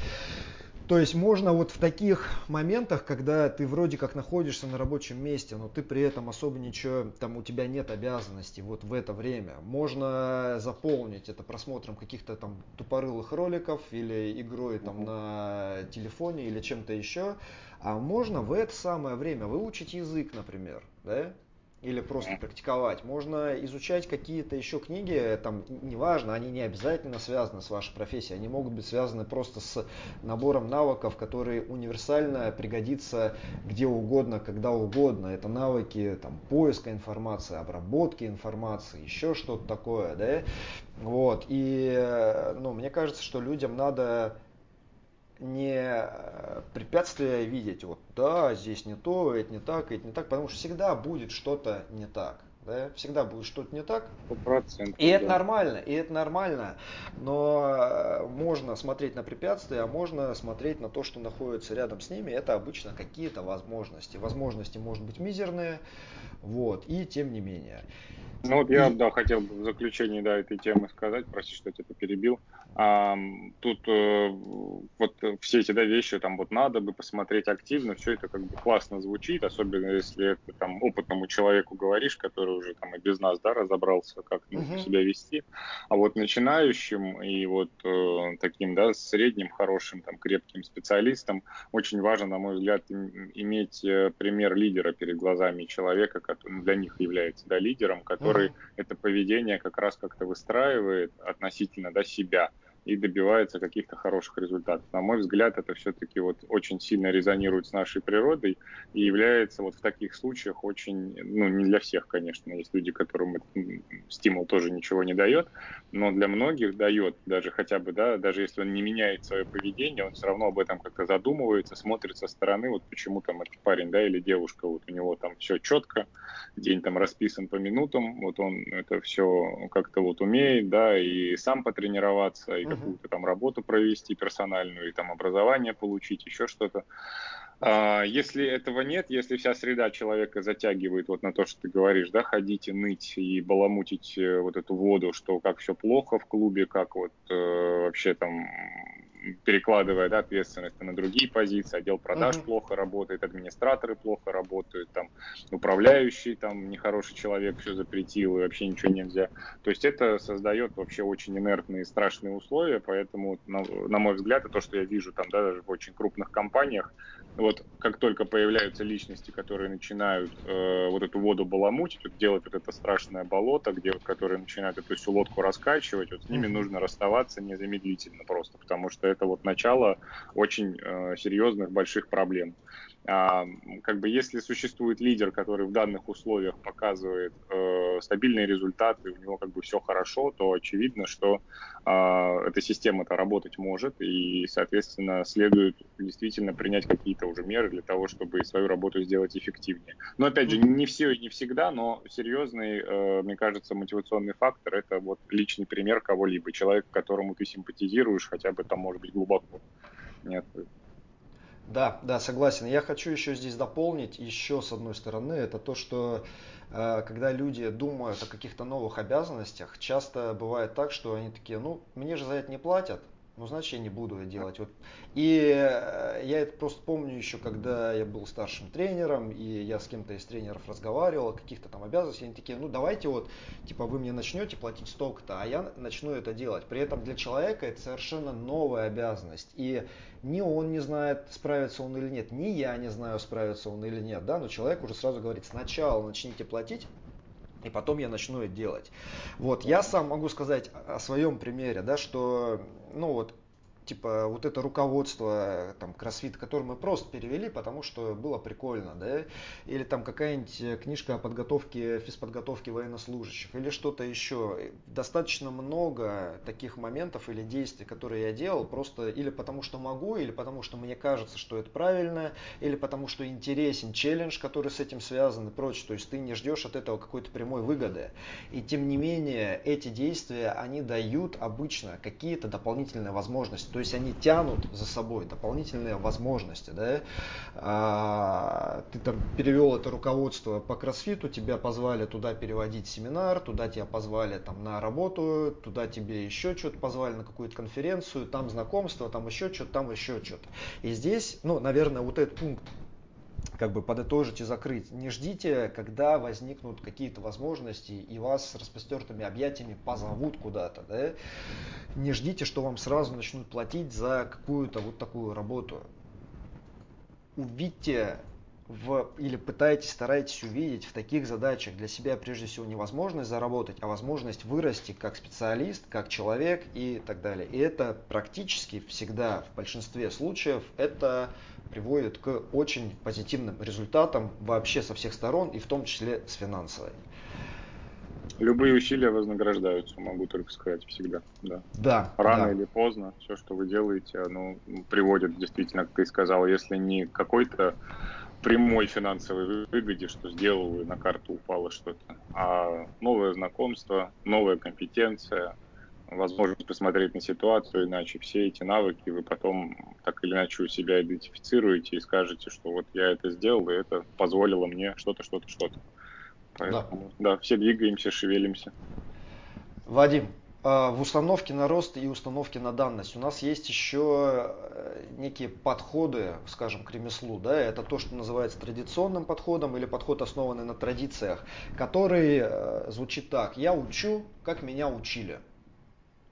[SPEAKER 1] То есть можно вот в таких моментах, когда ты вроде как находишься на рабочем месте, но ты при этом особо ничего, там у тебя нет обязанностей вот в это время, можно заполнить это просмотром каких-то там тупорылых роликов или игрой там на телефоне или чем-то еще, а можно в это самое время выучить язык, например, да? Или просто практиковать. Можно изучать какие-то еще книги, там, неважно, они не обязательно связаны с вашей профессией, они могут быть связаны просто с набором навыков, которые универсально пригодятся где угодно, когда угодно. Это навыки там, поиска информации, обработки информации, еще что-то такое, да? Вот, и, ну, мне кажется, что людям надо не э, препятствия видеть, вот да, здесь не то, это не так, это не так, потому что всегда будет что-то не так. Да? Всегда будет что-то не так. 100%, и да. это нормально, и это нормально. Но э, можно смотреть на препятствия, а можно смотреть на то, что находится рядом с ними. Это обычно какие-то возможности. Возможности, может быть, мизерные, вот, и тем не менее.
[SPEAKER 2] Ну вот я, да, хотел бы в заключении, да, этой темы сказать, прости, что я тебя перебил. А, тут э, вот все эти, да, вещи, там вот надо бы посмотреть активно, все это как бы классно звучит, особенно если это там опытному человеку говоришь, который уже там и без нас, да, разобрался, как нужно uh-huh. себя вести. А вот начинающим и вот э, таким, да, средним, хорошим, там, крепким специалистам очень важно, на мой взгляд, иметь э, пример лидера перед глазами человека, который для них является, да, лидером, который который это поведение как раз как-то выстраивает относительно да, себя и добивается каких-то хороших результатов. На мой взгляд, это все-таки вот очень сильно резонирует с нашей природой и является вот в таких случаях очень, ну, не для всех, конечно, есть люди, которым стимул тоже ничего не дает, но для многих дает, даже хотя бы, да, даже если он не меняет свое поведение, он все равно об этом как-то задумывается, смотрит со стороны, вот почему там этот парень, да, или девушка, вот у него там все четко, день там расписан по минутам, вот он это все как-то вот умеет, да, и сам потренироваться, и какую-то там работу провести персональную, и там образование получить, еще что-то. А, если этого нет, если вся среда человека затягивает вот на то, что ты говоришь, да, ходить и ныть и баламутить э, вот эту воду, что как все плохо в клубе, как вот э, вообще там перекладывая да, ответственность на другие позиции, отдел продаж uh-huh. плохо работает, администраторы плохо работают, там управляющий, там нехороший человек все запретил и вообще ничего нельзя. То есть это создает вообще очень инертные и страшные условия, поэтому, на, на мой взгляд, и то, что я вижу там да, даже в очень крупных компаниях, вот как только появляются личности, которые начинают э, вот эту воду баламутить, вот делать вот это страшное болото, где, которые начинают эту всю лодку раскачивать, вот с ними нужно расставаться незамедлительно просто, потому что это вот начало очень э, серьезных больших проблем. Как бы если существует лидер, который в данных условиях показывает э, стабильные результаты, у него как бы все хорошо, то очевидно, что э, эта система-то работать может, и, соответственно, следует действительно принять какие-то уже меры для того, чтобы свою работу сделать эффективнее. Но, опять же, не все и не всегда, но серьезный, э, мне кажется, мотивационный фактор – это вот личный пример кого-либо, человек, которому ты симпатизируешь, хотя бы там, может быть, глубоко. Нет,
[SPEAKER 1] да, да, согласен. Я хочу еще здесь дополнить, еще с одной стороны, это то, что э, когда люди думают о каких-то новых обязанностях, часто бывает так, что они такие, ну, мне же за это не платят, ну, значит, я не буду это делать. Вот. И э, я это просто помню еще, когда я был старшим тренером, и я с кем-то из тренеров разговаривал о каких-то там обязанностях, они такие, ну, давайте вот, типа, вы мне начнете платить столько-то, а я начну это делать. При этом для человека это совершенно новая обязанность. И ни он не знает, справится он или нет, ни я не знаю, справится он или нет, да, но человек уже сразу говорит, сначала начните платить, и потом я начну это делать. Вот, я сам могу сказать о своем примере, да, что, ну вот, типа вот это руководство там кроссфит, которое мы просто перевели, потому что было прикольно, да, или там какая-нибудь книжка о подготовке, физподготовке военнослужащих, или что-то еще. Достаточно много таких моментов или действий, которые я делал, просто или потому что могу, или потому что мне кажется, что это правильно, или потому что интересен челлендж, который с этим связан и прочее. То есть ты не ждешь от этого какой-то прямой выгоды. И тем не менее, эти действия, они дают обычно какие-то дополнительные возможности то есть они тянут за собой дополнительные возможности. Да? А, ты там перевел это руководство по кроссфиту, тебя позвали туда переводить семинар, туда тебя позвали там, на работу, туда тебе еще что-то позвали на какую-то конференцию, там знакомство, там еще что-то, там еще что-то. И здесь, ну, наверное, вот этот пункт как бы подытожить и закрыть. Не ждите, когда возникнут какие-то возможности и вас с распростертыми объятиями позовут куда-то. Да? Не ждите, что вам сразу начнут платить за какую-то вот такую работу. Увидьте в, или пытаетесь, старайтесь увидеть в таких задачах для себя прежде всего не возможность заработать, а возможность вырасти как специалист, как человек и так далее. И это практически всегда в большинстве случаев это приводит к очень позитивным результатам вообще со всех сторон и в том числе с финансовой.
[SPEAKER 2] Любые усилия вознаграждаются, могу только сказать всегда. Да.
[SPEAKER 1] Да.
[SPEAKER 2] Рано
[SPEAKER 1] да.
[SPEAKER 2] или поздно все, что вы делаете, оно приводит действительно, как ты сказал, если не какой-то прямой финансовой выгоде, что сделал и на карту упало что-то, а новое знакомство, новая компетенция, возможность посмотреть на ситуацию иначе. Все эти навыки вы потом так или иначе у себя идентифицируете и скажете, что вот я это сделал, и это позволило мне что-то, что-то, что-то. Поэтому, да. да, все двигаемся, шевелимся.
[SPEAKER 1] Вадим, в установке на рост и установке на данность у нас есть еще э, некие подходы, скажем, к ремеслу. Да? Это то, что называется традиционным подходом или подход, основанный на традициях, который э, звучит так. Я учу, как меня учили.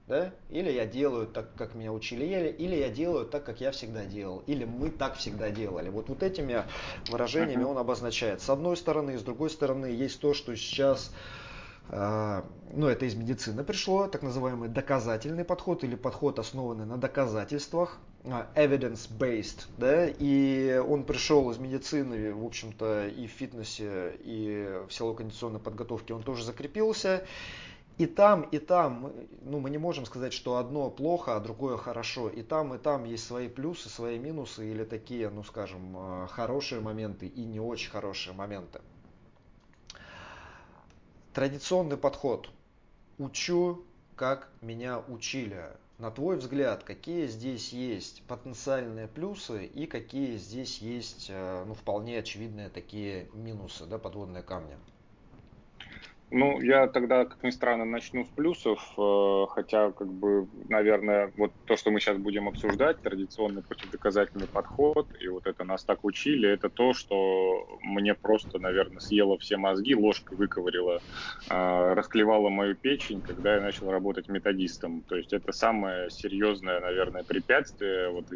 [SPEAKER 1] Да? Или я делаю так, как меня учили, или я делаю так, как я всегда делал, или мы так всегда делали. Вот, вот этими выражениями он обозначает. С одной стороны, с другой стороны, есть то, что сейчас а, ну, это из медицины пришло, так называемый доказательный подход или подход, основанный на доказательствах, а, evidence-based, да, и он пришел из медицины, в общем-то, и в фитнесе, и в силовой кондиционной подготовке он тоже закрепился. И там, и там, ну, мы не можем сказать, что одно плохо, а другое хорошо. И там, и там есть свои плюсы, свои минусы, или такие, ну, скажем, а, хорошие моменты и не очень хорошие моменты. Традиционный подход. Учу, как меня учили. На твой взгляд, какие здесь есть потенциальные плюсы и какие здесь есть э, ну, вполне очевидные такие минусы, да, подводные камни?
[SPEAKER 2] Ну, я тогда, как ни странно, начну с плюсов, э, хотя, как бы, наверное, вот то, что мы сейчас будем обсуждать, традиционный противодоказательный подход, и вот это нас так учили, это то, что мне просто, наверное, съело все мозги, ложкой выковырило, э, расклевало мою печень, когда я начал работать методистом. То есть это самое серьезное, наверное, препятствие, вот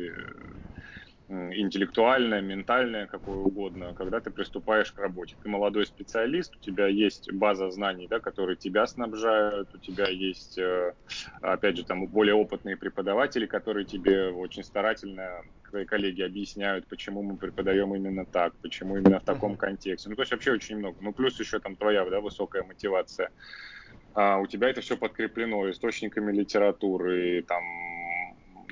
[SPEAKER 2] интеллектуальное, ментальное, какое угодно, когда ты приступаешь к работе. Ты молодой специалист, у тебя есть база знаний, да, которые тебя снабжают, у тебя есть, э, опять же, там более опытные преподаватели, которые тебе очень старательно, твои коллеги объясняют, почему мы преподаем именно так, почему именно в таком контексте. Ну, то есть вообще очень много. Ну, плюс еще там твоя, да, высокая мотивация. А у тебя это все подкреплено источниками литературы, там,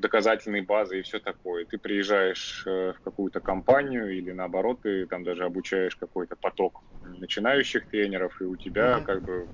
[SPEAKER 2] доказательной базы и все такое. Ты приезжаешь э, в какую-то компанию или наоборот, ты там даже обучаешь какой-то поток начинающих тренеров, и у тебя mm-hmm. как бы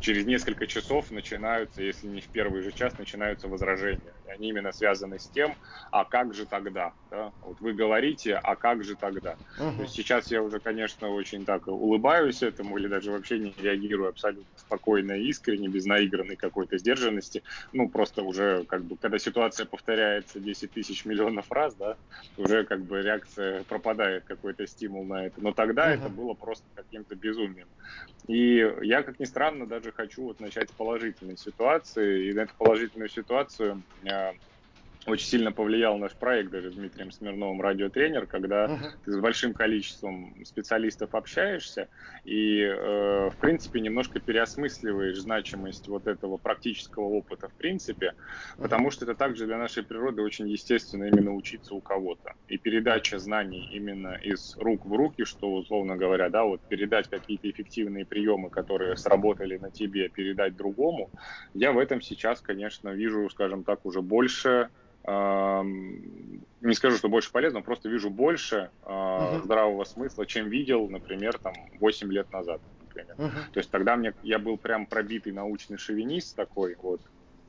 [SPEAKER 2] через несколько часов начинаются, если не в первый же час, начинаются возражения. И они именно связаны с тем, а как же тогда? Да? Вот вы говорите, а как же тогда? Uh-huh. То есть сейчас я уже, конечно, очень так улыбаюсь этому или даже вообще не реагирую абсолютно спокойно и искренне, без наигранной какой-то сдержанности. Ну, просто уже как бы, когда ситуация повторяется 10 тысяч миллионов раз, да, уже как бы реакция пропадает, какой-то стимул на это. Но тогда uh-huh. это было просто каким-то безумием. И я, как ни странно, даже хочу вот начать с положительной ситуации. И на эту положительную ситуацию э, очень сильно повлиял наш проект даже с Дмитрием Смирновым «Радиотренер», когда uh-huh. ты с большим количеством специалистов общаешься и, э, в принципе, немножко переосмысливаешь значимость вот этого практического опыта в принципе, uh-huh. потому что это также для нашей природы очень естественно именно учиться у кого-то. И передача знаний именно из рук в руки, что, условно говоря, да, вот передать какие-то эффективные приемы, которые сработали на тебе, передать другому, я в этом сейчас, конечно, вижу, скажем так, уже больше не скажу, что больше полезно, просто вижу больше uh-huh. здравого смысла, чем видел, например, там 8 лет назад, например. Uh-huh. То есть тогда мне я был прям пробитый научный шовинист такой, вот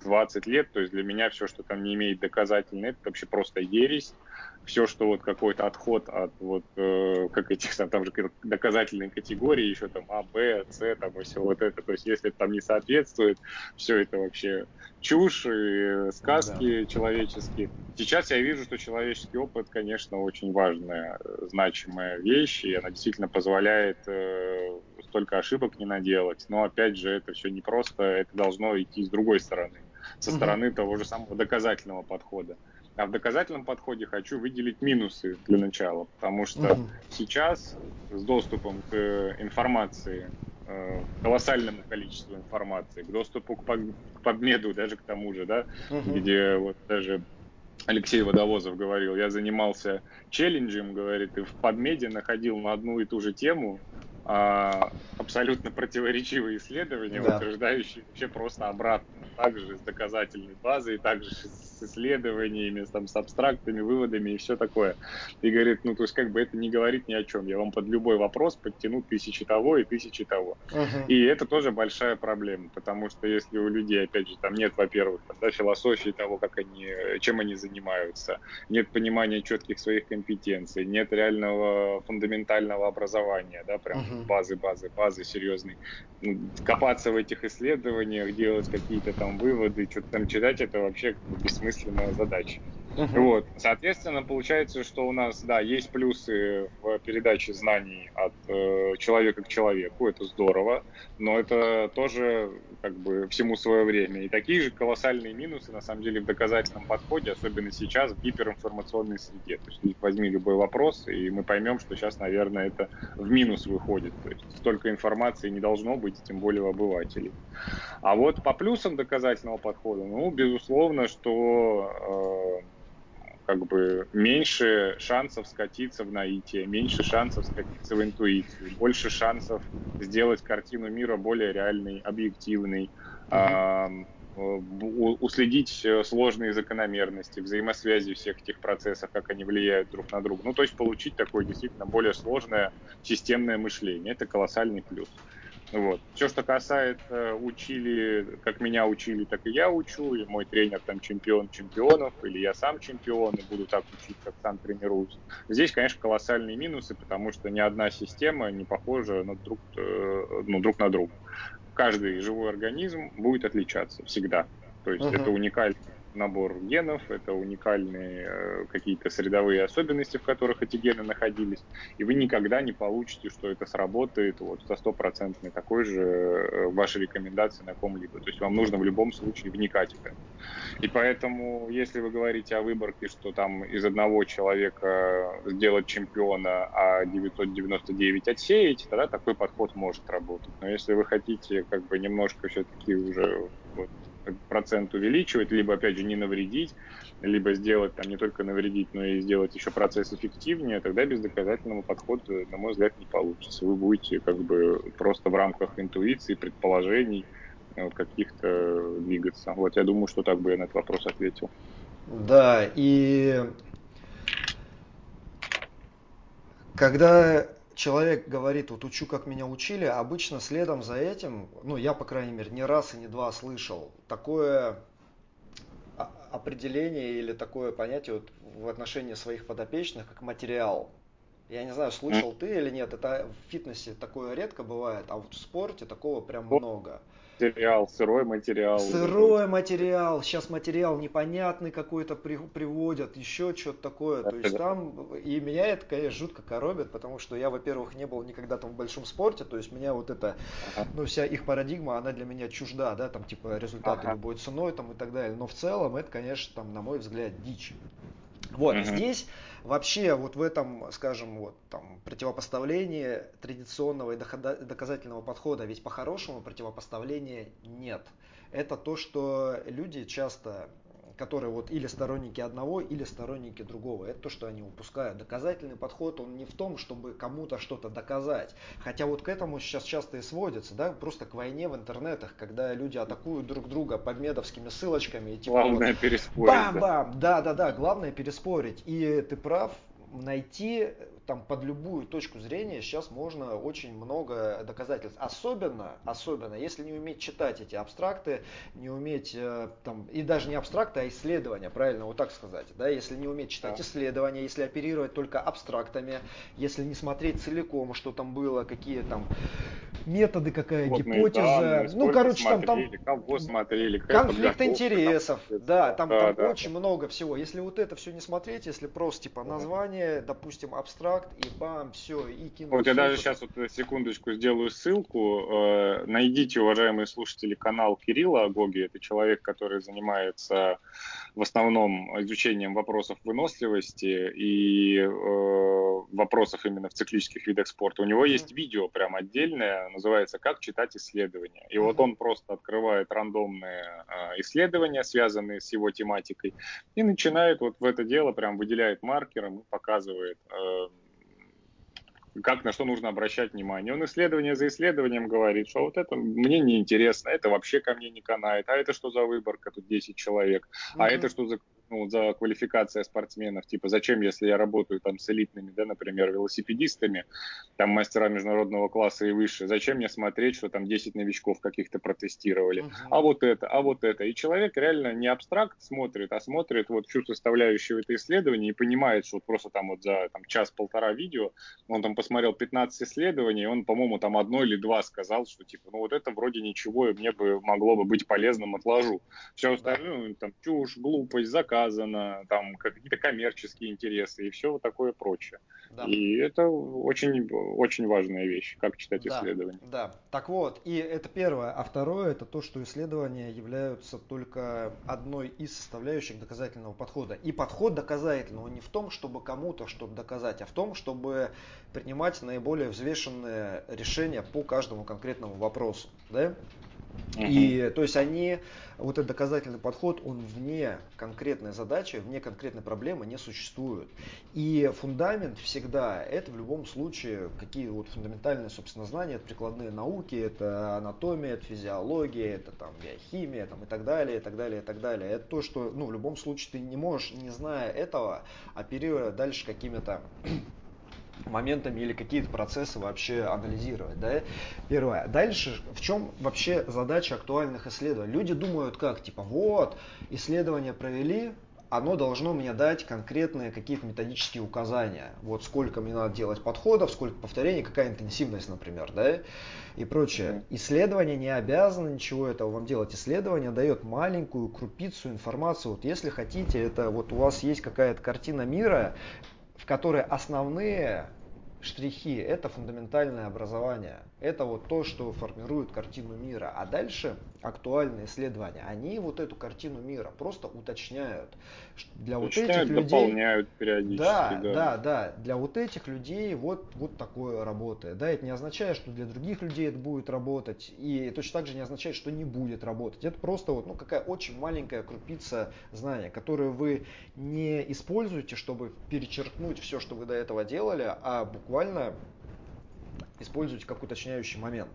[SPEAKER 2] 20 лет, то есть для меня все, что там не имеет доказательной, это вообще просто ересь все, что вот какой-то отход от вот э, как этих там, там же доказательные категории, еще там А, Б, С, там и все вот это. То есть, если это там не соответствует, все это вообще чушь и сказки да. человеческие. Сейчас я вижу, что человеческий опыт, конечно, очень важная, значимая вещь, и она действительно позволяет э, столько ошибок не наделать. Но опять же, это все не просто, это должно идти с другой стороны, со стороны угу. того же самого доказательного подхода. А в доказательном подходе хочу выделить минусы для начала, потому что угу. сейчас с доступом к информации, э, колоссальному количеству информации, к доступу к, к подмеду, даже к тому же, да, угу. где вот даже Алексей Водовозов говорил, я занимался челленджем, говорит, и в подмеде находил на одну и ту же тему а, абсолютно противоречивые исследования, да. утверждающие вообще просто обратно. Также с доказательной базой, также с исследованиями, там, с абстрактными выводами и все такое. И говорит, ну, то есть, как бы это не говорит ни о чем. Я вам под любой вопрос подтяну тысячи того и тысячи того. Uh-huh. И это тоже большая проблема, потому что если у людей, опять же, там нет, во-первых, да, философии того, как они, чем они занимаются, нет понимания четких своих компетенций, нет реального фундаментального образования, да, прям угу. Базы, базы, базы серьезные. Ну, копаться в этих исследованиях, делать какие-то там выводы, что-то там читать, это вообще бессмысленная задача. Uh-huh. Вот. Соответственно, получается, что у нас, да, есть плюсы в передаче знаний от э, человека к человеку, это здорово, но это тоже как бы всему свое время. И такие же колоссальные минусы, на самом деле, в доказательном подходе, особенно сейчас в гиперинформационной среде. То есть возьми любой вопрос, и мы поймем, что сейчас, наверное, это в минус выходит. То есть столько информации не должно быть, тем более у обывателей. А вот по плюсам доказательного подхода, ну, безусловно, что э, как бы меньше шансов скатиться в наитие, меньше шансов скатиться в интуицию, больше шансов сделать картину мира более реальной, объективной, уследить э, сложные закономерности, взаимосвязи всех этих процессов, как они влияют друг на друга. Ну, то есть получить такое действительно более сложное системное мышление. Это колоссальный плюс. Вот. Все, что касается учили, как меня учили, так и я учу, и мой тренер там чемпион чемпионов, или я сам чемпион, и буду так учить, как сам тренируюсь. Здесь, конечно, колоссальные минусы, потому что ни одна система не похожа на друг, э, ну, друг на друга. Каждый живой организм будет отличаться всегда. То есть uh-huh. это уникальный набор генов, это уникальные э, какие-то средовые особенности, в которых эти гены находились, и вы никогда не получите, что это сработает вот со стопроцентной такой же э, вашей рекомендации на ком-либо. То есть вам нужно в любом случае вникать в это. И поэтому, если вы говорите о выборке, что там из одного человека сделать чемпиона, а 999 отсеять, тогда такой подход может работать. Но если вы хотите как бы немножко все-таки уже вот, процент увеличивать, либо, опять же, не навредить, либо сделать там не только навредить, но и сделать еще процесс эффективнее, тогда без доказательного подхода, на мой взгляд, не получится. Вы будете как бы просто в рамках интуиции, предположений э, каких-то двигаться. Вот я думаю, что так бы я на этот вопрос ответил.
[SPEAKER 1] Да, и когда человек говорит, вот учу, как меня учили, обычно следом за этим, ну я, по крайней мере, не раз и не два слышал, такое определение или такое понятие вот в отношении своих подопечных, как материал. Я не знаю, слышал ты или нет, это в фитнесе такое редко бывает, а вот в спорте такого прям много
[SPEAKER 2] материал, сырой материал.
[SPEAKER 1] Сырой материал, сейчас материал непонятный какой-то при, приводят, еще что-то такое. То есть там, и меня это, конечно, жутко коробит, потому что я, во-первых, не был никогда там в большом спорте, то есть меня вот это, ага. ну, вся их парадигма, она для меня чужда, да, там, типа, результаты ага. любой ценой, там, и так далее. Но в целом это, конечно, там, на мой взгляд, дичь. Вот, угу. здесь вообще вот в этом, скажем, вот там противопоставлении традиционного и доказательного подхода, ведь по-хорошему противопоставления нет. Это то, что люди часто которые вот или сторонники одного, или сторонники другого. Это то, что они упускают. Доказательный подход, он не в том, чтобы кому-то что-то доказать. Хотя вот к этому сейчас часто и сводится, да, просто к войне в интернетах, когда люди атакуют друг друга подмедовскими ссылочками. И
[SPEAKER 2] типа главное
[SPEAKER 1] вот,
[SPEAKER 2] переспорить.
[SPEAKER 1] Бам-бам! Да-да-да, главное переспорить. И ты прав, найти там под любую точку зрения сейчас можно очень много доказательств. Особенно, особенно, если не уметь читать эти абстракты, не уметь э, там, и даже не абстракты, а исследования, правильно вот так сказать. Да? Если не уметь читать да. исследования, если оперировать только абстрактами, если не смотреть целиком, что там было, какие там методы, какая Водные гипотеза. Данные, ну, короче, там, там
[SPEAKER 2] кого смотрели,
[SPEAKER 1] конфликт интересов. Там, да, там, да, там да, очень да. много всего. Если вот это все не смотреть, если просто типа название, допустим, абстракт, и бам, все, и кинуть.
[SPEAKER 2] Вот я даже сейчас вот секундочку сделаю ссылку. Э, найдите, уважаемые слушатели, канал Кирилла Агоги. Это человек, который занимается в основном изучением вопросов выносливости и э, вопросов именно в циклических видах спорта. У него есть видео прям отдельное, называется «Как читать исследования». И вот он просто открывает рандомные э, исследования, связанные с его тематикой, и начинает вот в это дело, прям выделяет маркером и показывает э, как на что нужно обращать внимание. Он исследование за исследованием говорит, что вот это мне не интересно, это вообще ко мне не канает, а это что за выборка, тут 10 человек, а это что за ну, за квалификация спортсменов, типа, зачем, если я работаю там с элитными, да, например, велосипедистами, там мастера международного класса и выше, зачем мне смотреть, что там 10 новичков каких-то протестировали, uh-huh. а вот это, а вот это. И человек реально не абстракт смотрит, а смотрит вот всю составляющую это исследование и понимает, что вот просто там вот за там, час-полтора видео он там посмотрел 15 исследований, он, по-моему, там одно или два сказал, что типа, ну вот это вроде ничего, и мне бы могло бы быть полезным, отложу. Все остальное, да. там, чушь, глупость, заказано, там, какие-то коммерческие интересы и все вот такое прочее. Да. И это очень, очень важная вещь, как читать да, исследования.
[SPEAKER 1] Да, так вот, и это первое. А второе, это то, что исследования являются только одной из составляющих доказательного подхода. И подход доказательного не в том, чтобы кому-то что-то доказать, а в том, чтобы принимать наиболее взвешенные решения по каждому конкретному вопросу. Да? И то есть они, вот этот доказательный подход, он вне конкретной задачи, вне конкретной проблемы не существует. И фундамент всегда, это в любом случае какие вот фундаментальные, собственно, знания, это прикладные науки, это анатомия, это физиология, это там биохимия там, и так далее, и так далее, и так далее. Это то, что ну, в любом случае ты не можешь, не зная этого, оперируя дальше какими-то моментами или какие-то процессы вообще анализировать. Да? Первое. Дальше, в чем вообще задача актуальных исследований? Люди думают как, типа, вот, исследования провели, оно должно мне дать конкретные какие-то методические указания. Вот сколько мне надо делать подходов, сколько повторений, какая интенсивность, например, да, и прочее. Исследование не обязано ничего этого вам делать. Исследование дает маленькую крупицу информации. Вот если хотите, это вот у вас есть какая-то картина мира, в которой основные штрихи – это фундаментальное образование. Это вот то, что формирует картину мира. А дальше актуальные исследования, они вот эту картину мира просто уточняют. Для уточняют, вот этих людей,
[SPEAKER 2] дополняют периодически.
[SPEAKER 1] Да, да, да, да. Для вот этих людей вот, вот такое работает. Да, это не означает, что для других людей это будет работать. И точно так же не означает, что не будет работать. Это просто вот, ну, какая очень маленькая крупица знания, которую вы не используете, чтобы перечеркнуть все, что вы до этого делали, а буквально используйте как уточняющий момент.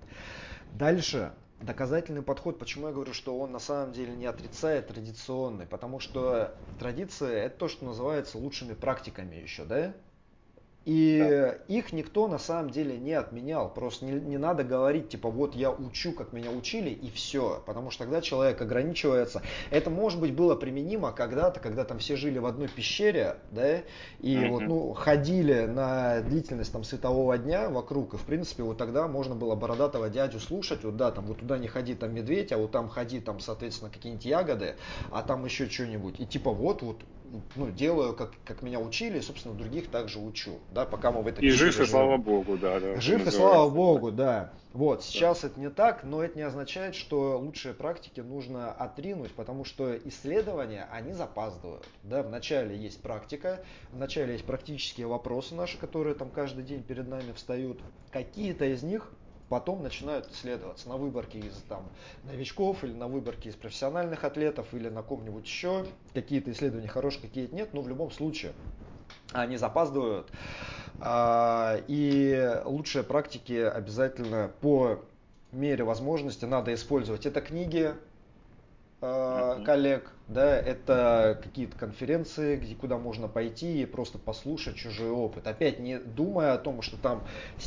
[SPEAKER 1] Дальше доказательный подход, почему я говорю, что он на самом деле не отрицает традиционный, потому что традиция это то, что называется лучшими практиками еще, да? И да. их никто на самом деле не отменял. Просто не, не надо говорить, типа, вот я учу, как меня учили, и все. Потому что тогда человек ограничивается. Это, может быть, было применимо когда-то, когда там все жили в одной пещере, да, и mm-hmm. вот, ну, ходили на длительность там светового дня вокруг, и, в принципе, вот тогда можно было бородатого дядю слушать, вот, да, там, вот туда не ходи, там, медведь, а вот там ходи, там, соответственно, какие-нибудь ягоды, а там еще что-нибудь. И, типа, вот, вот, ну, делаю, как, как меня учили, и, собственно, других также учу, да, пока мы в этой
[SPEAKER 2] И жив, и слава богу, да. да
[SPEAKER 1] жив, и слава богу, да. Вот, сейчас да. это не так, но это не означает, что лучшие практики нужно отринуть, потому что исследования, они запаздывают, да, вначале есть практика, вначале есть практические вопросы наши, которые там каждый день перед нами встают, какие-то из них потом начинают исследоваться на выборке из там, новичков или на выборке из профессиональных атлетов или на ком-нибудь еще. Какие-то исследования хорошие, какие-то нет, но в любом случае они запаздывают. А, и лучшие практики обязательно по мере возможности надо использовать. Это книги э, коллег, да, это какие-то конференции, где, куда можно пойти и просто послушать чужой опыт. Опять не думая о том, что там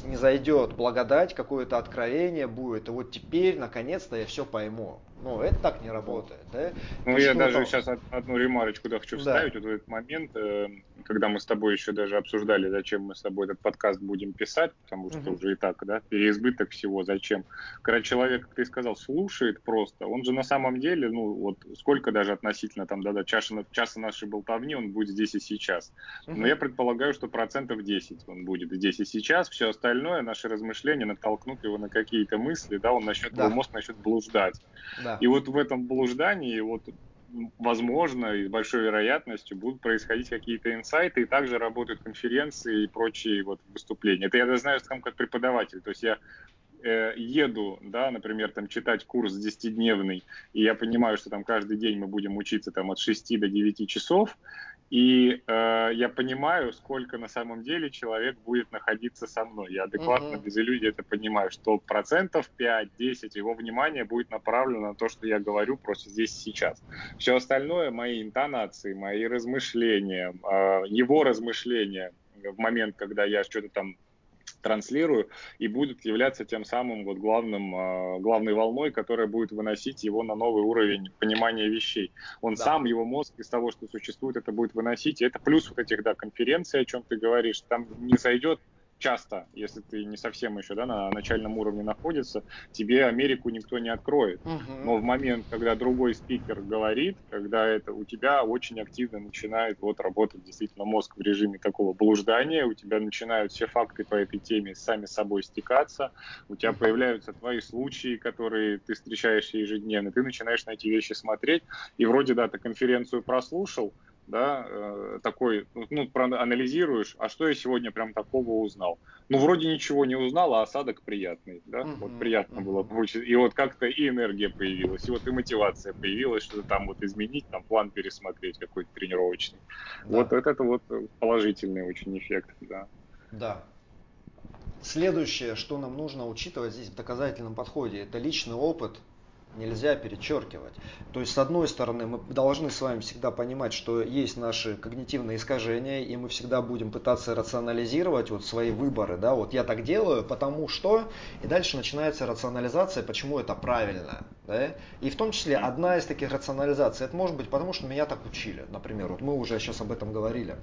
[SPEAKER 1] не зайдет благодать, какое-то откровение будет, и вот теперь, наконец-то, я все пойму. Ну, это так не работает, да?
[SPEAKER 2] Ну, я даже там... сейчас одну ремарочку да, хочу вставить. Да. Вот этот момент, э, когда мы с тобой еще даже обсуждали, зачем мы с тобой этот подкаст будем писать, потому что угу. уже и так, да, переизбыток всего, зачем. Когда человек, как ты сказал, слушает просто, он же на самом деле, ну, вот сколько даже относительно относительно там, да, да, часа, часа нашей болтовни, он будет здесь и сейчас. Но я предполагаю, что процентов 10 он будет здесь и сейчас. Все остальное, наши размышления натолкнут его на какие-то мысли, да, он начнет, да. его мозг начнет блуждать. Да. И вот в этом блуждании, вот возможно, и с большой вероятностью будут происходить какие-то инсайты, и также работают конференции и прочие вот выступления. Это я даже знаю сам как преподаватель. То есть я э, еду, да, например, там читать курс 10-дневный, и я понимаю, что там каждый день мы будем учиться там от 6 до 9 часов, и э, я понимаю, сколько на самом деле человек будет находиться со мной. Я адекватно, uh-huh. без иллюзий это понимаю, что процентов 5-10 его внимания будет направлено на то, что я говорю просто здесь сейчас. Все остальное, мои интонации, мои размышления, э, его размышления в момент, когда я что-то там транслирую, и будет являться тем самым вот главным, а, главной волной, которая будет выносить его на новый уровень понимания вещей. Он да. сам, его мозг из того, что существует, это будет выносить. И это плюс вот этих, да, конференций, о чем ты говоришь. Там не зайдет часто, если ты не совсем еще да, на начальном уровне находится, тебе Америку никто не откроет. Угу. Но в момент, когда другой спикер говорит, когда это у тебя очень активно начинает вот работать действительно мозг в режиме такого блуждания, у тебя начинают все факты по этой теме сами собой стекаться, у тебя появляются твои случаи, которые ты встречаешь ежедневно, ты начинаешь на эти вещи смотреть, и вроде, да, ты конференцию прослушал, да, э, такой, ну, ну проанализируешь, а что я сегодня прям такого узнал? Ну, вроде ничего не узнал, а осадок приятный, да, uh-huh, вот приятно uh-huh. было получить. И вот как-то и энергия появилась, и вот и мотивация появилась, что-то там вот изменить, там план пересмотреть какой-то тренировочный. Да. Вот, вот это вот положительный очень эффект, да.
[SPEAKER 1] Да. Следующее, что нам нужно учитывать здесь в доказательном подходе, это личный опыт нельзя перечеркивать. То есть, с одной стороны, мы должны с вами всегда понимать, что есть наши когнитивные искажения, и мы всегда будем пытаться рационализировать вот свои выборы. Да? Вот я так делаю, потому что... И дальше начинается рационализация, почему это правильно. Да? И в том числе одна из таких рационализаций, это может быть потому, что меня так учили. Например, вот мы уже сейчас об этом говорили.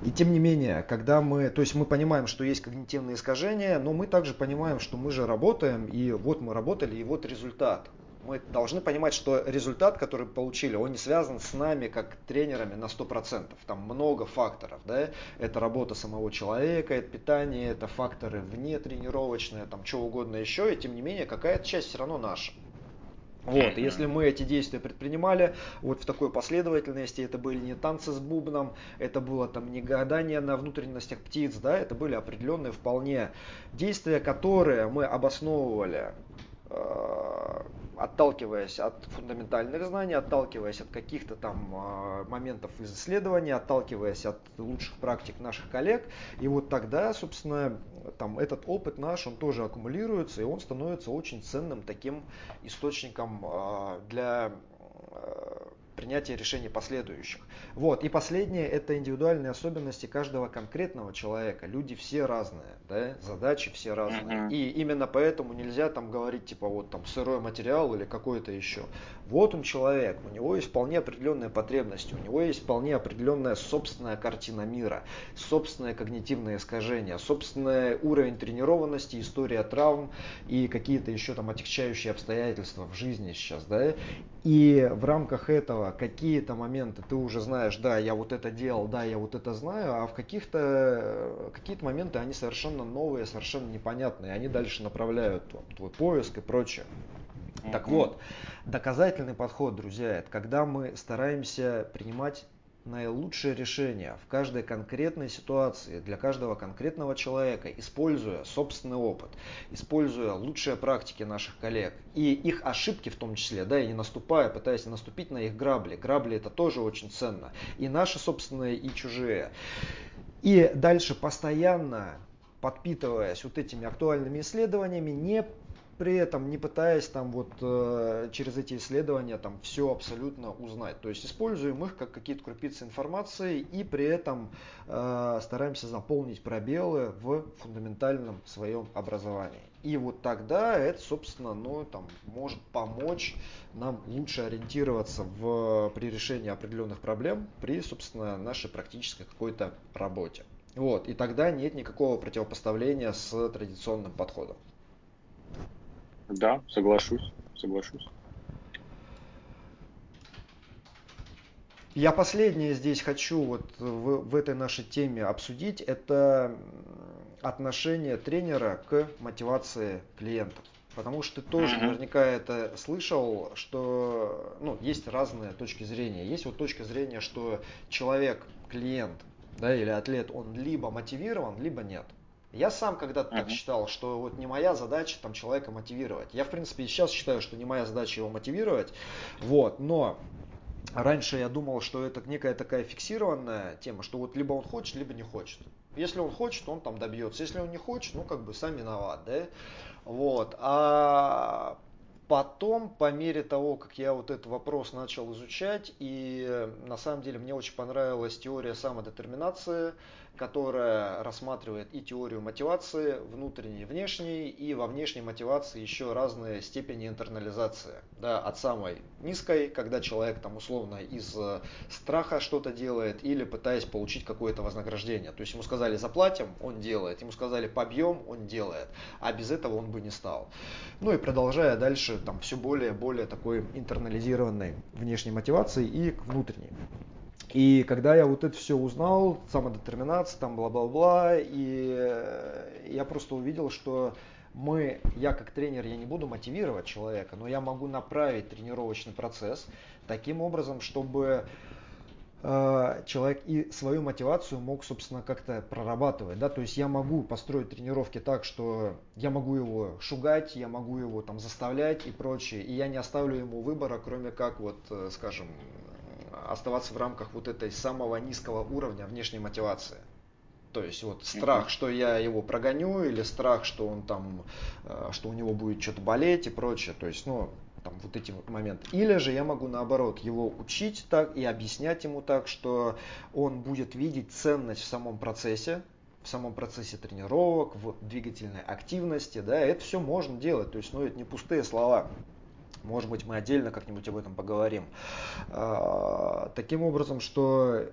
[SPEAKER 1] И тем не менее, когда мы, то есть мы понимаем, что есть когнитивные искажения, но мы также понимаем, что мы же работаем, и вот мы работали, и вот результат. Мы должны понимать, что результат, который получили, он не связан с нами как тренерами на 100%. Там много факторов. Да? Это работа самого человека, это питание, это факторы вне тренировочные, там что угодно еще. И тем не менее, какая-то часть все равно наша. Вот, и если мы эти действия предпринимали вот в такой последовательности, это были не танцы с бубном, это было там не гадание на внутренностях птиц, да, это были определенные вполне действия, которые мы обосновывали э, отталкиваясь от фундаментальных знаний, отталкиваясь от каких-то там э, моментов из исследования, отталкиваясь от лучших практик наших коллег. И вот тогда, собственно, там этот опыт наш, он тоже аккумулируется, и он становится очень ценным таким источником э, для э, принятия решений последующих. Вот. И последнее – это индивидуальные особенности каждого конкретного человека. Люди все разные, да? задачи все разные. Uh-huh. И именно поэтому нельзя там говорить, типа, вот там сырой материал или какой-то еще. Вот он человек, у него есть вполне определенные потребности, у него есть вполне определенная собственная картина мира, собственное когнитивное искажение, собственный уровень тренированности, история травм и какие-то еще там отягчающие обстоятельства в жизни сейчас. Да? И в рамках этого какие-то моменты ты уже знаешь, да, я вот это делал, да, я вот это знаю, а в каких-то какие-то моменты они совершенно новые, совершенно непонятные, они дальше направляют твой поиск и прочее. Mm-hmm. Так вот, доказательный подход, друзья, это когда мы стараемся принимать наилучшее решение в каждой конкретной ситуации для каждого конкретного человека, используя собственный опыт, используя лучшие практики наших коллег и их ошибки в том числе, да, и не наступая, пытаясь не наступить на их грабли. Грабли это тоже очень ценно. И наши собственные, и чужие. И дальше постоянно подпитываясь вот этими актуальными исследованиями, не при этом не пытаясь там вот э, через эти исследования там все абсолютно узнать. То есть используем их как какие-то крупицы информации и при этом э, стараемся заполнить пробелы в фундаментальном своем образовании. И вот тогда это, собственно, ну, там, может помочь нам лучше ориентироваться в, при решении определенных проблем при, собственно, нашей практической какой-то работе. Вот, и тогда нет никакого противопоставления с традиционным подходом.
[SPEAKER 2] Да, соглашусь, соглашусь.
[SPEAKER 1] Я последнее здесь хочу вот в, в этой нашей теме обсудить, это отношение тренера к мотивации клиентов. Потому что ты тоже наверняка это слышал, что ну, есть разные точки зрения. Есть вот точка зрения, что человек, клиент да, или атлет, он либо мотивирован, либо нет. Я сам когда-то uh-huh. так считал, что вот не моя задача там человека мотивировать. Я, в принципе, и сейчас считаю, что не моя задача его мотивировать. Вот, но раньше я думал, что это некая такая фиксированная тема, что вот либо он хочет, либо не хочет. Если он хочет, он там добьется. Если он не хочет, ну как бы сам виноват, да? Вот. А Потом, по мере того, как я вот этот вопрос начал изучать, и на самом деле мне очень понравилась теория самодетерминации, которая рассматривает и теорию мотивации внутренней и внешней, и во внешней мотивации еще разные степени интернализации. Да, от самой низкой, когда человек там условно из э, страха что-то делает, или пытаясь получить какое-то вознаграждение. То есть ему сказали заплатим, он делает, ему сказали побьем, он делает, а без этого он бы не стал. Ну и продолжая дальше, там все более более такой интернализированной внешней мотивации и к внутренней. И когда я вот это все узнал, самодетерминация, там бла-бла-бла, и э, я просто увидел, что мы, я как тренер, я не буду мотивировать человека, но я могу направить тренировочный процесс таким образом, чтобы э, человек и свою мотивацию мог, собственно, как-то прорабатывать, да, то есть я могу построить тренировки так, что я могу его шугать, я могу его там заставлять и прочее, и я не оставлю ему выбора, кроме как вот, э, скажем, оставаться в рамках вот этой самого низкого уровня внешней мотивации. То есть вот страх, что я его прогоню, или страх, что он там, э, что у него будет что-то болеть и прочее. То есть, ну, там вот эти вот моменты. Или же я могу наоборот его учить так и объяснять ему так, что он будет видеть ценность в самом процессе, в самом процессе тренировок, в двигательной активности, да, это все можно делать, то есть, ну, это не пустые слова. Может быть, мы отдельно как-нибудь об этом поговорим. А, таким образом, что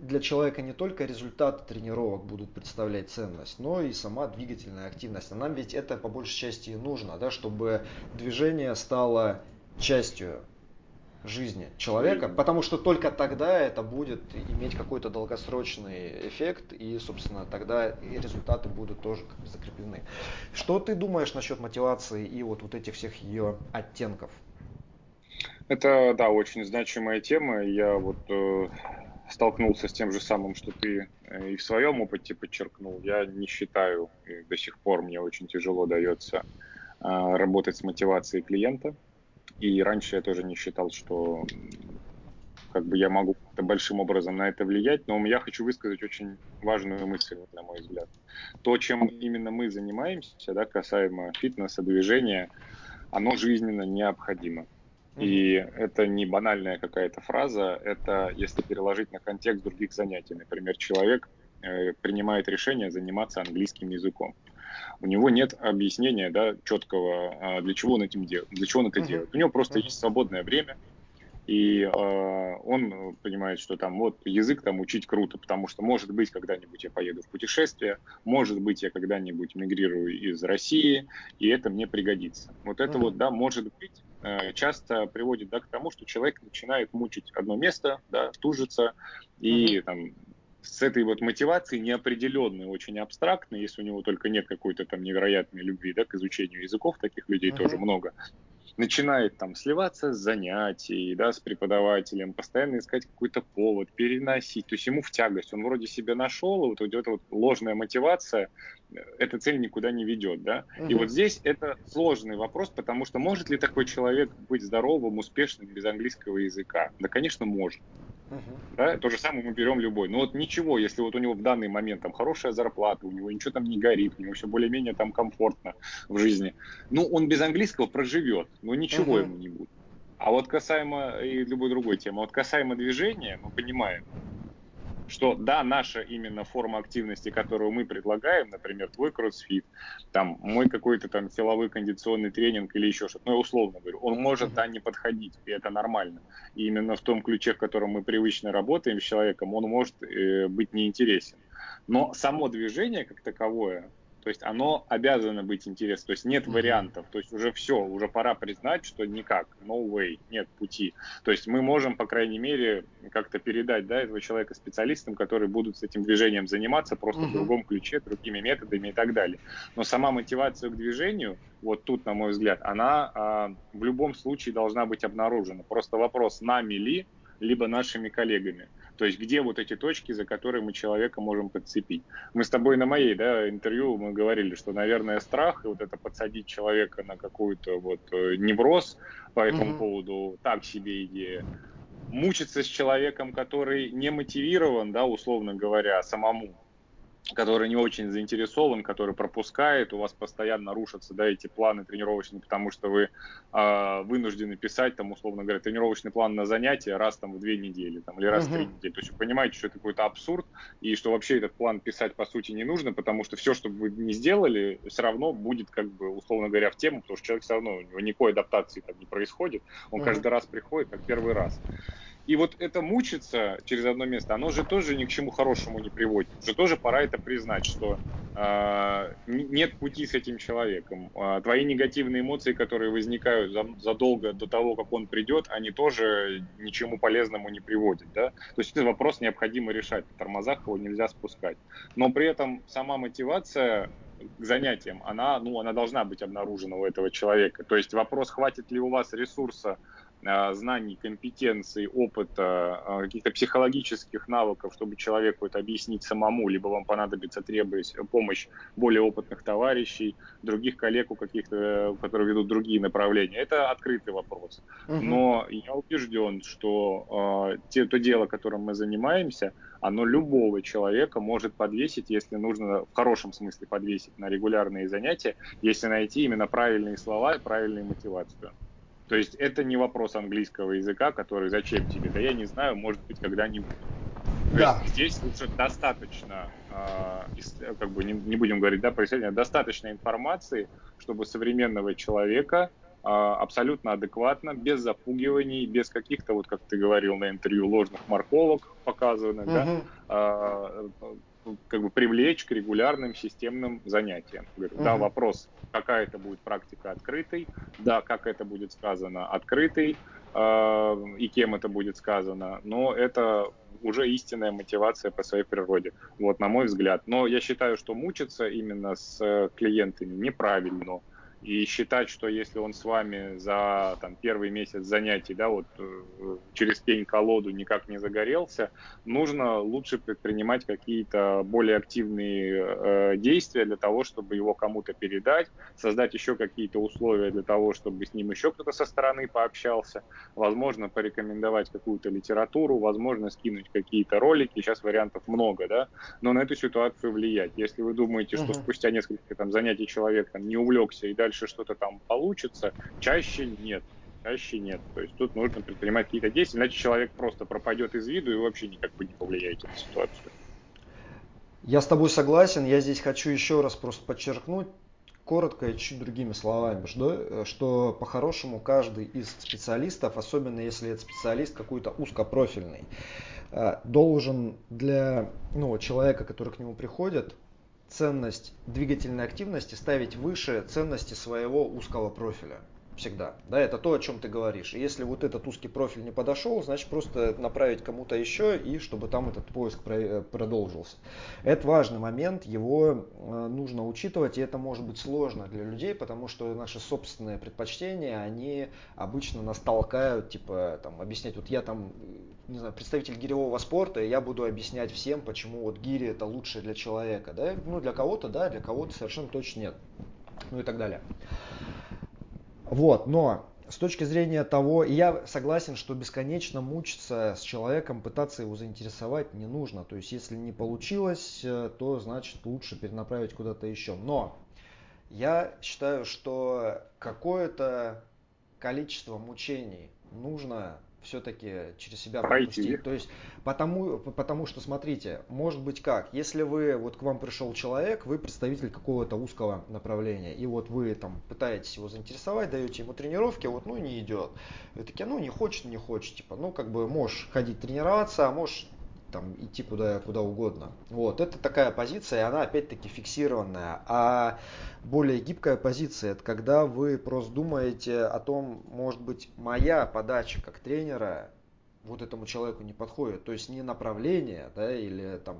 [SPEAKER 1] для человека не только результаты тренировок будут представлять ценность, но и сама двигательная активность. А нам ведь это по большей части и нужно, да, чтобы движение стало частью жизни человека, потому что только тогда это будет иметь какой-то долгосрочный эффект, и, собственно, тогда и результаты будут тоже как бы закреплены. Что ты думаешь насчет мотивации и вот, вот этих всех ее оттенков?
[SPEAKER 2] Это, да, очень значимая тема. Я вот э, столкнулся с тем же самым, что ты э, и в своем опыте подчеркнул. Я не считаю, и до сих пор мне очень тяжело дается э, работать с мотивацией клиента. И раньше я тоже не считал, что как бы я могу большим образом на это влиять, но я хочу высказать очень важную мысль, на мой взгляд. То, чем именно мы занимаемся, да, касаемо фитнеса, движения, оно жизненно необходимо. И это не банальная какая-то фраза, это если переложить на контекст других занятий. Например, человек э, принимает решение заниматься английским языком у него нет объяснения, да, четкого, а, для чего он этим делает, для чего он это uh-huh. делает. У него просто uh-huh. есть свободное время, и э, он понимает, что там вот язык там учить круто, потому что может быть когда-нибудь я поеду в путешествие, может быть я когда-нибудь мигрирую из России, и это мне пригодится. Вот это uh-huh. вот, да, может быть, э, часто приводит да, к тому, что человек начинает мучить одно место, да, тужиться, и uh-huh. там с этой вот мотивацией неопределенной, очень абстрактной, если у него только нет какой-то там невероятной любви да, к изучению языков, таких людей uh-huh. тоже много, начинает там сливаться с занятий, да, с преподавателем, постоянно искать какой-то повод, переносить, то есть ему в тягость, он вроде себя нашел, вот, эта вот ложная мотивация, э, эта цель никуда не ведет, да, uh-huh. и вот здесь это сложный вопрос, потому что может ли такой человек быть здоровым, успешным без английского языка? Да, конечно, может. Да, то же самое мы берем любой. Но вот ничего, если вот у него в данный момент там хорошая зарплата, у него ничего там не горит, у него все более-менее там комфортно в жизни, ну, он без английского проживет, но ничего uh-huh. ему не будет. А вот касаемо и любой другой темы, вот касаемо движения, мы понимаем, что да, наша именно форма активности, которую мы предлагаем, например, твой кроссфит, там, мой какой-то там силовой кондиционный тренинг или еще что-то, ну, я условно говорю, он может, да, не подходить, и это нормально. И именно в том ключе, в котором мы привычно работаем с человеком, он может э, быть неинтересен. Но само движение как таковое, то есть оно обязано быть интересным. То есть нет mm-hmm. вариантов. То есть уже все, уже пора признать, что никак, no way, нет пути. То есть мы можем, по крайней мере, как-то передать да, этого человека специалистам, которые будут с этим движением заниматься просто mm-hmm. в другом ключе, другими методами и так далее. Но сама мотивация к движению, вот тут, на мой взгляд, она а, в любом случае должна быть обнаружена. Просто вопрос, нами ли либо нашими коллегами. То есть где вот эти точки, за которые мы человека можем подцепить. Мы с тобой на моей да, интервью мы говорили, что, наверное, страх и вот это подсадить человека на какой-то вот э, невроз по этому угу. поводу так себе идея. Мучиться с человеком, который не мотивирован, да, условно говоря, самому который не очень заинтересован, который пропускает, у вас постоянно рушатся да, эти планы тренировочные, потому что вы э, вынуждены писать, там, условно говоря, тренировочный план на занятия раз там, в две недели там, или раз в три недели. То есть вы понимаете, что это какой-то абсурд, и что вообще этот план писать по сути не нужно, потому что все, что бы вы не сделали, все равно будет, как бы, условно говоря, в тему, потому что человек все равно, у него никакой адаптации там не происходит, он каждый раз приходит как первый раз. И вот это мучиться через одно место, оно же тоже ни к чему хорошему не приводит. Уже тоже пора это признать, что э, нет пути с этим человеком. Э, твои негативные эмоции, которые возникают за, задолго до того, как он придет, они тоже ничему полезному не приводят. Да? То есть этот вопрос необходимо решать. В тормозах его нельзя спускать. Но при этом сама мотивация к занятиям, она, ну, она должна быть обнаружена у этого человека. То есть вопрос, хватит ли у вас ресурса знаний, компетенций, опыта, а, каких-то психологических навыков, чтобы человеку это объяснить самому, либо вам понадобится требовать помощь более опытных товарищей, других коллег, у каких-то, которые ведут другие направления. Это открытый вопрос. Но я убежден, что э, те, то дело, которым мы занимаемся, оно любого человека может подвесить, если нужно в хорошем смысле подвесить на регулярные занятия, если найти именно правильные слова и правильную мотивацию. То есть это не вопрос английского языка, который зачем тебе, да я не знаю, может быть когда-нибудь. То да. есть здесь уже достаточно, э, как бы не, не будем говорить, да, про исследование, достаточно информации, чтобы современного человека э, абсолютно адекватно, без запугиваний, без каких-то, вот как ты говорил на интервью, ложных морковок показанных, угу. да, э, как бы привлечь к регулярным системным занятиям. Говорю, угу. Да, вопрос, какая это будет практика открытой, да, как это будет сказано открытой, э, и кем это будет сказано, но это уже истинная мотивация по своей природе, вот на мой взгляд. Но я считаю, что мучиться именно с клиентами неправильно и считать, что если он с вами за там, первый месяц занятий, да, вот э, через пень-колоду никак не загорелся, нужно лучше предпринимать какие-то более активные э, действия для того, чтобы его кому-то передать, создать еще какие-то условия для того, чтобы с ним еще кто-то со стороны пообщался, возможно, порекомендовать какую-то литературу, возможно, скинуть какие-то ролики, сейчас вариантов много, да, но на эту ситуацию влиять. Если вы думаете, что uh-huh. спустя несколько там, занятий человек там, не увлекся и дальше что-то там получится, чаще нет. Чаще нет. То есть тут нужно предпринимать какие-то действия, иначе человек просто пропадет из виду и вообще никак бы не повлияете на ситуацию.
[SPEAKER 1] Я с тобой согласен. Я здесь хочу еще раз просто подчеркнуть, коротко и чуть другими словами, что, что по-хорошему каждый из специалистов, особенно если это специалист какой-то узкопрофильный, э, должен для ну, человека, который к нему приходит, ценность двигательной активности ставить выше ценности своего узкого профиля всегда. Да, это то, о чем ты говоришь. Если вот этот узкий профиль не подошел, значит просто направить кому-то еще и чтобы там этот поиск э, продолжился. Это важный момент, его э, нужно учитывать, и это может быть сложно для людей, потому что наши собственные предпочтения, они обычно нас толкают, типа, там, объяснять, вот я там, не знаю, представитель гиревого спорта, и я буду объяснять всем, почему вот гири это лучше для человека, да, ну для кого-то да, для кого-то совершенно точно нет, ну и так далее. Вот, но с точки зрения того, и я согласен, что бесконечно мучиться с человеком, пытаться его заинтересовать не нужно. То есть, если не получилось, э, то значит лучше перенаправить куда-то еще. Но я считаю, что какое-то количество мучений нужно все-таки через себя пропустить. То есть, потому, потому что, смотрите, может быть как, если вы, вот к вам пришел человек, вы представитель какого-то узкого направления, и вот вы там пытаетесь его заинтересовать, даете ему тренировки, вот ну не идет. Вы такие, ну не хочет, не хочет, типа, ну как бы можешь ходить тренироваться, а можешь там идти куда, куда угодно. Вот, это такая позиция, и она опять-таки фиксированная. А более гибкая позиция, это когда вы просто думаете о том, может быть, моя подача как тренера вот этому человеку не подходит. То есть не направление, да, или там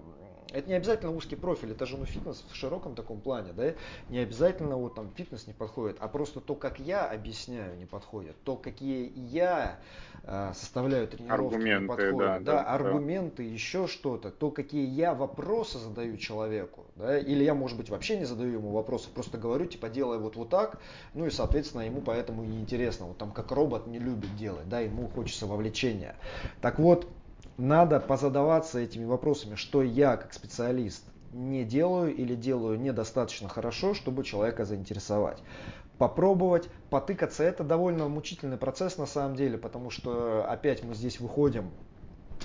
[SPEAKER 1] это не обязательно узкий профиль, это же ну, фитнес в широком таком плане, да, не обязательно вот там фитнес не подходит, а просто то, как я объясняю, не подходит, то, какие я э, составляю тренировки, аргументы, не подходят, да, да, да, аргументы, да. еще что-то, то, какие я вопросы задаю человеку, да, или я, может быть, вообще не задаю ему вопросы, просто говорю, типа, делай вот вот так, ну и, соответственно, ему поэтому неинтересно, вот там как робот не любит делать, да, ему хочется вовлечения. Так вот, надо позадаваться этими вопросами, что я как специалист не делаю или делаю недостаточно хорошо, чтобы человека заинтересовать. Попробовать, потыкаться, это довольно мучительный процесс на самом деле, потому что опять мы здесь выходим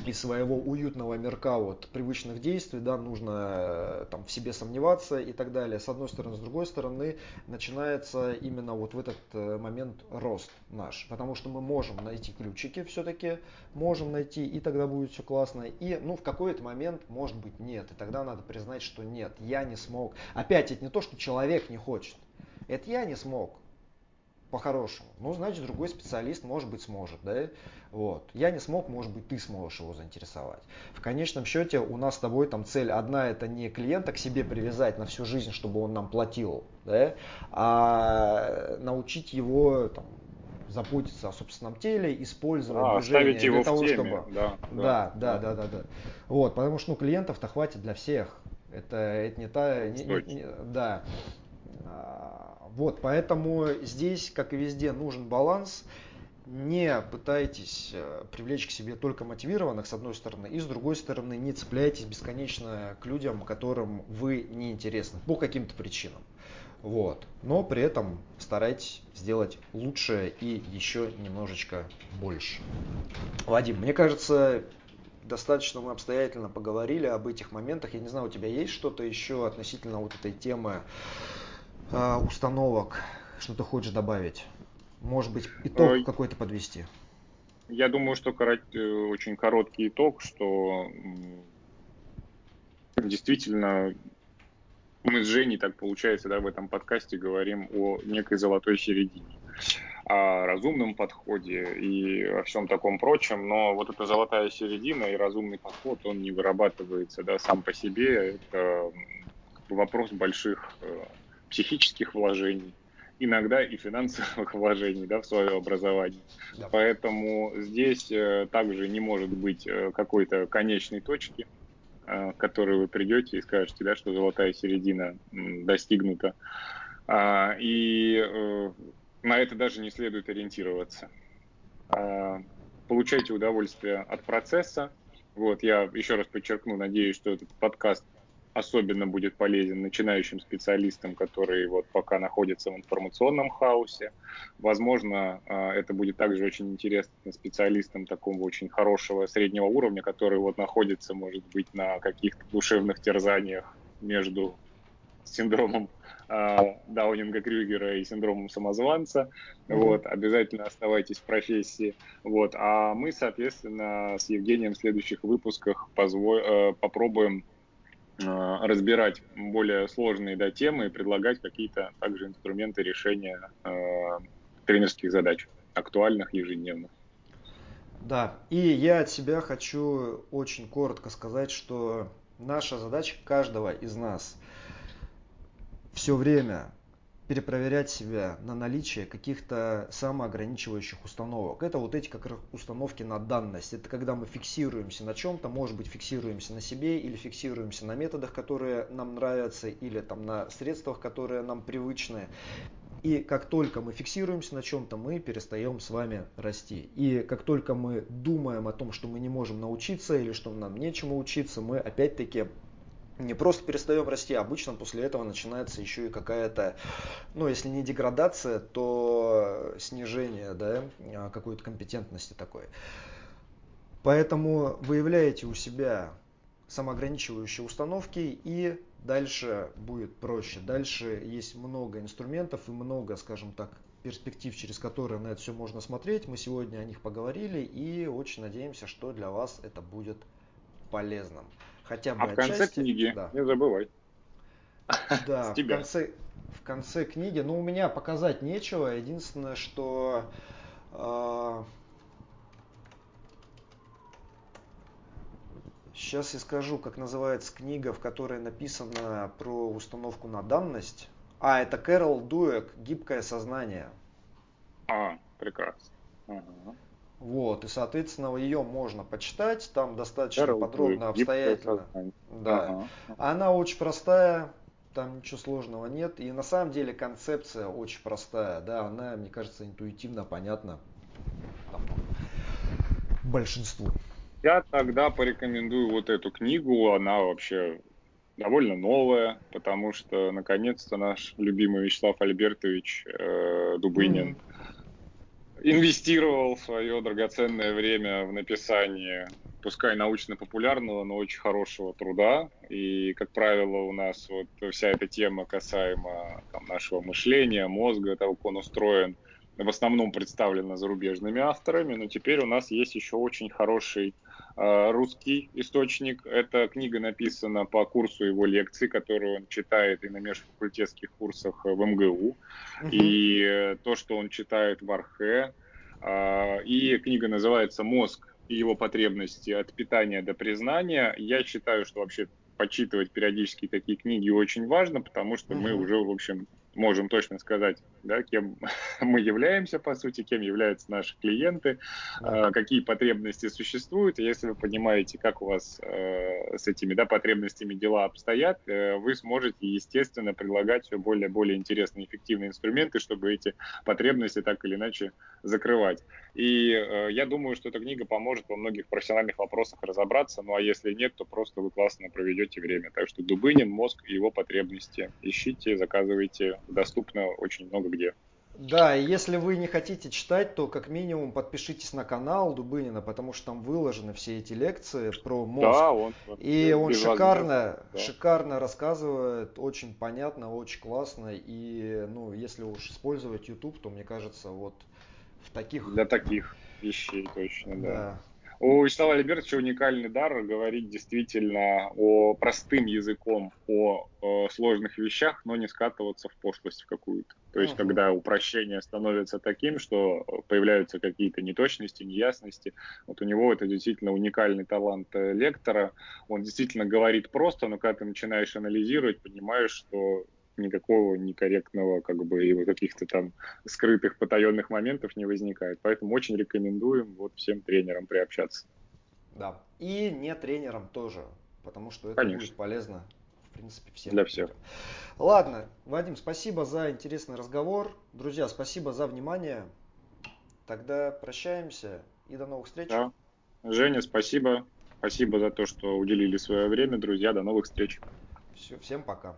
[SPEAKER 1] из своего уютного мирка вот привычных действий, да, нужно э, там в себе сомневаться и так далее. С одной стороны, с другой стороны, начинается именно вот в этот э, момент рост наш, потому что мы можем найти ключики все-таки, можем найти, и тогда будет все классно. И, ну, в какой-то момент, может быть, нет, и тогда надо признать, что нет, я не смог. Опять, это не то, что человек не хочет, это я не смог по-хорошему. Ну, значит, другой специалист, может быть, сможет, да? Вот. Я не смог, может быть, ты сможешь его заинтересовать. В конечном счете у нас с тобой там цель одна, это не клиента к себе привязать на всю жизнь, чтобы он нам платил, да? а научить его там, заботиться о собственном теле, использовать
[SPEAKER 2] а,
[SPEAKER 1] движение
[SPEAKER 2] его
[SPEAKER 1] для того,
[SPEAKER 2] теме.
[SPEAKER 1] чтобы... Да да, да, да, да, да, да. Вот, потому что ну, клиентов-то хватит для всех. Это, это не та... Не, не, не, да. Вот, поэтому здесь, как и везде, нужен баланс. Не пытайтесь э, привлечь к себе только мотивированных, с одной стороны, и с другой стороны, не цепляйтесь бесконечно к людям, которым вы не интересны по каким-то причинам. Вот. Но при этом старайтесь сделать лучше и еще немножечко больше. Вадим, мне кажется, достаточно мы обстоятельно поговорили об этих моментах. Я не знаю, у тебя есть что-то еще относительно вот этой темы установок, что ты хочешь добавить? Может быть, итог Ой. какой-то подвести?
[SPEAKER 2] Я думаю, что. Э, очень короткий итог, что действительно мы с Женей, так получается, да, в этом подкасте говорим о некой золотой середине, о разумном подходе и о всем таком прочем, но вот эта золотая середина и разумный подход, он не вырабатывается да, сам по себе, это вопрос больших э, психических вложений, иногда и финансовых вложений да, в свое образование. Да. Поэтому здесь э, также не может быть э, какой-то конечной точки, э, к которой вы придете и скажете, да, что золотая середина достигнута. А, и на это даже не следует ориентироваться. А, получайте удовольствие от процесса. Вот, я еще раз подчеркну, надеюсь, что этот подкаст особенно будет полезен начинающим специалистам, которые вот пока находятся в информационном хаосе. Возможно, а, это будет также очень интересно специалистам такого очень хорошего среднего уровня, который вот находится, может быть, на каких-то душевных терзаниях между синдромом э, Даунинга-Крюгера и синдромом самозванца. Mm-hmm. Вот, обязательно оставайтесь в профессии. Вот, а мы, соответственно, с Евгением в следующих выпусках позво- э, попробуем разбирать более сложные да, темы и предлагать какие-то также инструменты решения э, тренерских задач, актуальных ежедневных.
[SPEAKER 1] Да, и я от себя хочу очень коротко сказать, что наша задача каждого из нас все время перепроверять себя на наличие каких-то самоограничивающих установок. Это вот эти как раз установки на данность. Это когда мы фиксируемся на чем-то, может быть фиксируемся на себе или фиксируемся на методах, которые нам нравятся, или там на средствах, которые нам привычны. И как только мы фиксируемся на чем-то, мы перестаем с вами расти. И как только мы думаем о том, что мы не можем научиться или что нам нечему учиться, мы опять-таки не просто перестаем расти, обычно после этого начинается еще и какая-то, ну, если не деградация, то снижение, да, какой-то компетентности такой. Поэтому выявляете у себя самоограничивающие установки и дальше будет проще. Дальше есть много инструментов и много, скажем так, перспектив, через которые на это все можно смотреть. Мы сегодня о них поговорили и очень надеемся, что для вас это будет полезным хотя бы
[SPEAKER 2] А в конце книги, да. не забывай.
[SPEAKER 1] Да, в конце, в конце книги, ну, у меня показать нечего. Единственное, что э, Сейчас я скажу, как называется книга, в которой написано про установку на данность. А, это Кэрол Дуэк «Гибкое сознание».
[SPEAKER 2] А, прекрасно. Ага.
[SPEAKER 1] Вот, и, соответственно, ее можно почитать, там достаточно Кэрол подробно, обстоятельно. Да. Ага. Она очень простая, там ничего сложного нет. И на самом деле концепция очень простая, да, она, мне кажется, интуитивно понятна там, большинству.
[SPEAKER 2] Я тогда порекомендую вот эту книгу, она вообще довольно новая, потому что наконец-то наш любимый Вячеслав Альбертович э, Дубынин mm-hmm инвестировал свое драгоценное время в написание, пускай научно-популярного, но очень хорошего труда. И, как правило, у нас вот вся эта тема касаемо там, нашего мышления, мозга, того, как он устроен, в основном представлена зарубежными авторами, но теперь у нас есть еще очень хороший русский источник. Эта книга написана по курсу его лекций, которую он читает и на межфакультетских курсах в МГУ, uh-huh. и э, то, что он читает в Архе. Э, и книга называется «Мозг и его потребности от питания до признания». Я считаю, что вообще почитывать периодически такие книги очень важно, потому что uh-huh. мы уже, в общем, можем точно сказать, да, кем мы являемся, по сути, кем являются наши клиенты, э, какие потребности существуют. И если вы понимаете, как у вас э, с этими да, потребностями дела обстоят, э, вы сможете, естественно, предлагать все более более интересные, эффективные инструменты, чтобы эти потребности так или иначе закрывать. И э, я думаю, что эта книга поможет во многих профессиональных вопросах разобраться. Ну а если нет, то просто вы классно проведете время. Так что Дубынин, мозг и его потребности. Ищите, заказывайте. Доступно очень много где.
[SPEAKER 1] Да, и если вы не хотите читать, то как минимум подпишитесь на канал Дубынина, потому что там выложены все эти лекции про мозг. Да, он, и он шикарно, да. шикарно рассказывает, очень понятно, очень классно. И ну, если уж использовать YouTube, то мне кажется, вот в таких...
[SPEAKER 2] Для таких вещей точно, да. да. У Вячеслава Альбертовича уникальный дар говорить действительно о простым языком, о, о сложных вещах, но не скатываться в пошлость в какую-то. То есть, uh-huh. когда упрощение становится таким, что появляются какие-то неточности, неясности, вот у него это действительно уникальный талант э, лектора. Он действительно говорит просто, но когда ты начинаешь анализировать, понимаешь, что никакого некорректного, как бы, и каких-то там скрытых, потаенных моментов не возникает. Поэтому очень рекомендуем вот всем тренерам приобщаться.
[SPEAKER 1] Да, и не тренерам тоже, потому что это Конечно. будет полезно, в принципе, всем.
[SPEAKER 2] Для всех.
[SPEAKER 1] Ладно, Вадим, спасибо за интересный разговор. Друзья, спасибо за внимание. Тогда прощаемся и до новых встреч. Да.
[SPEAKER 2] Женя, спасибо. Спасибо за то, что уделили свое время. Друзья, до новых встреч.
[SPEAKER 1] Все, всем пока.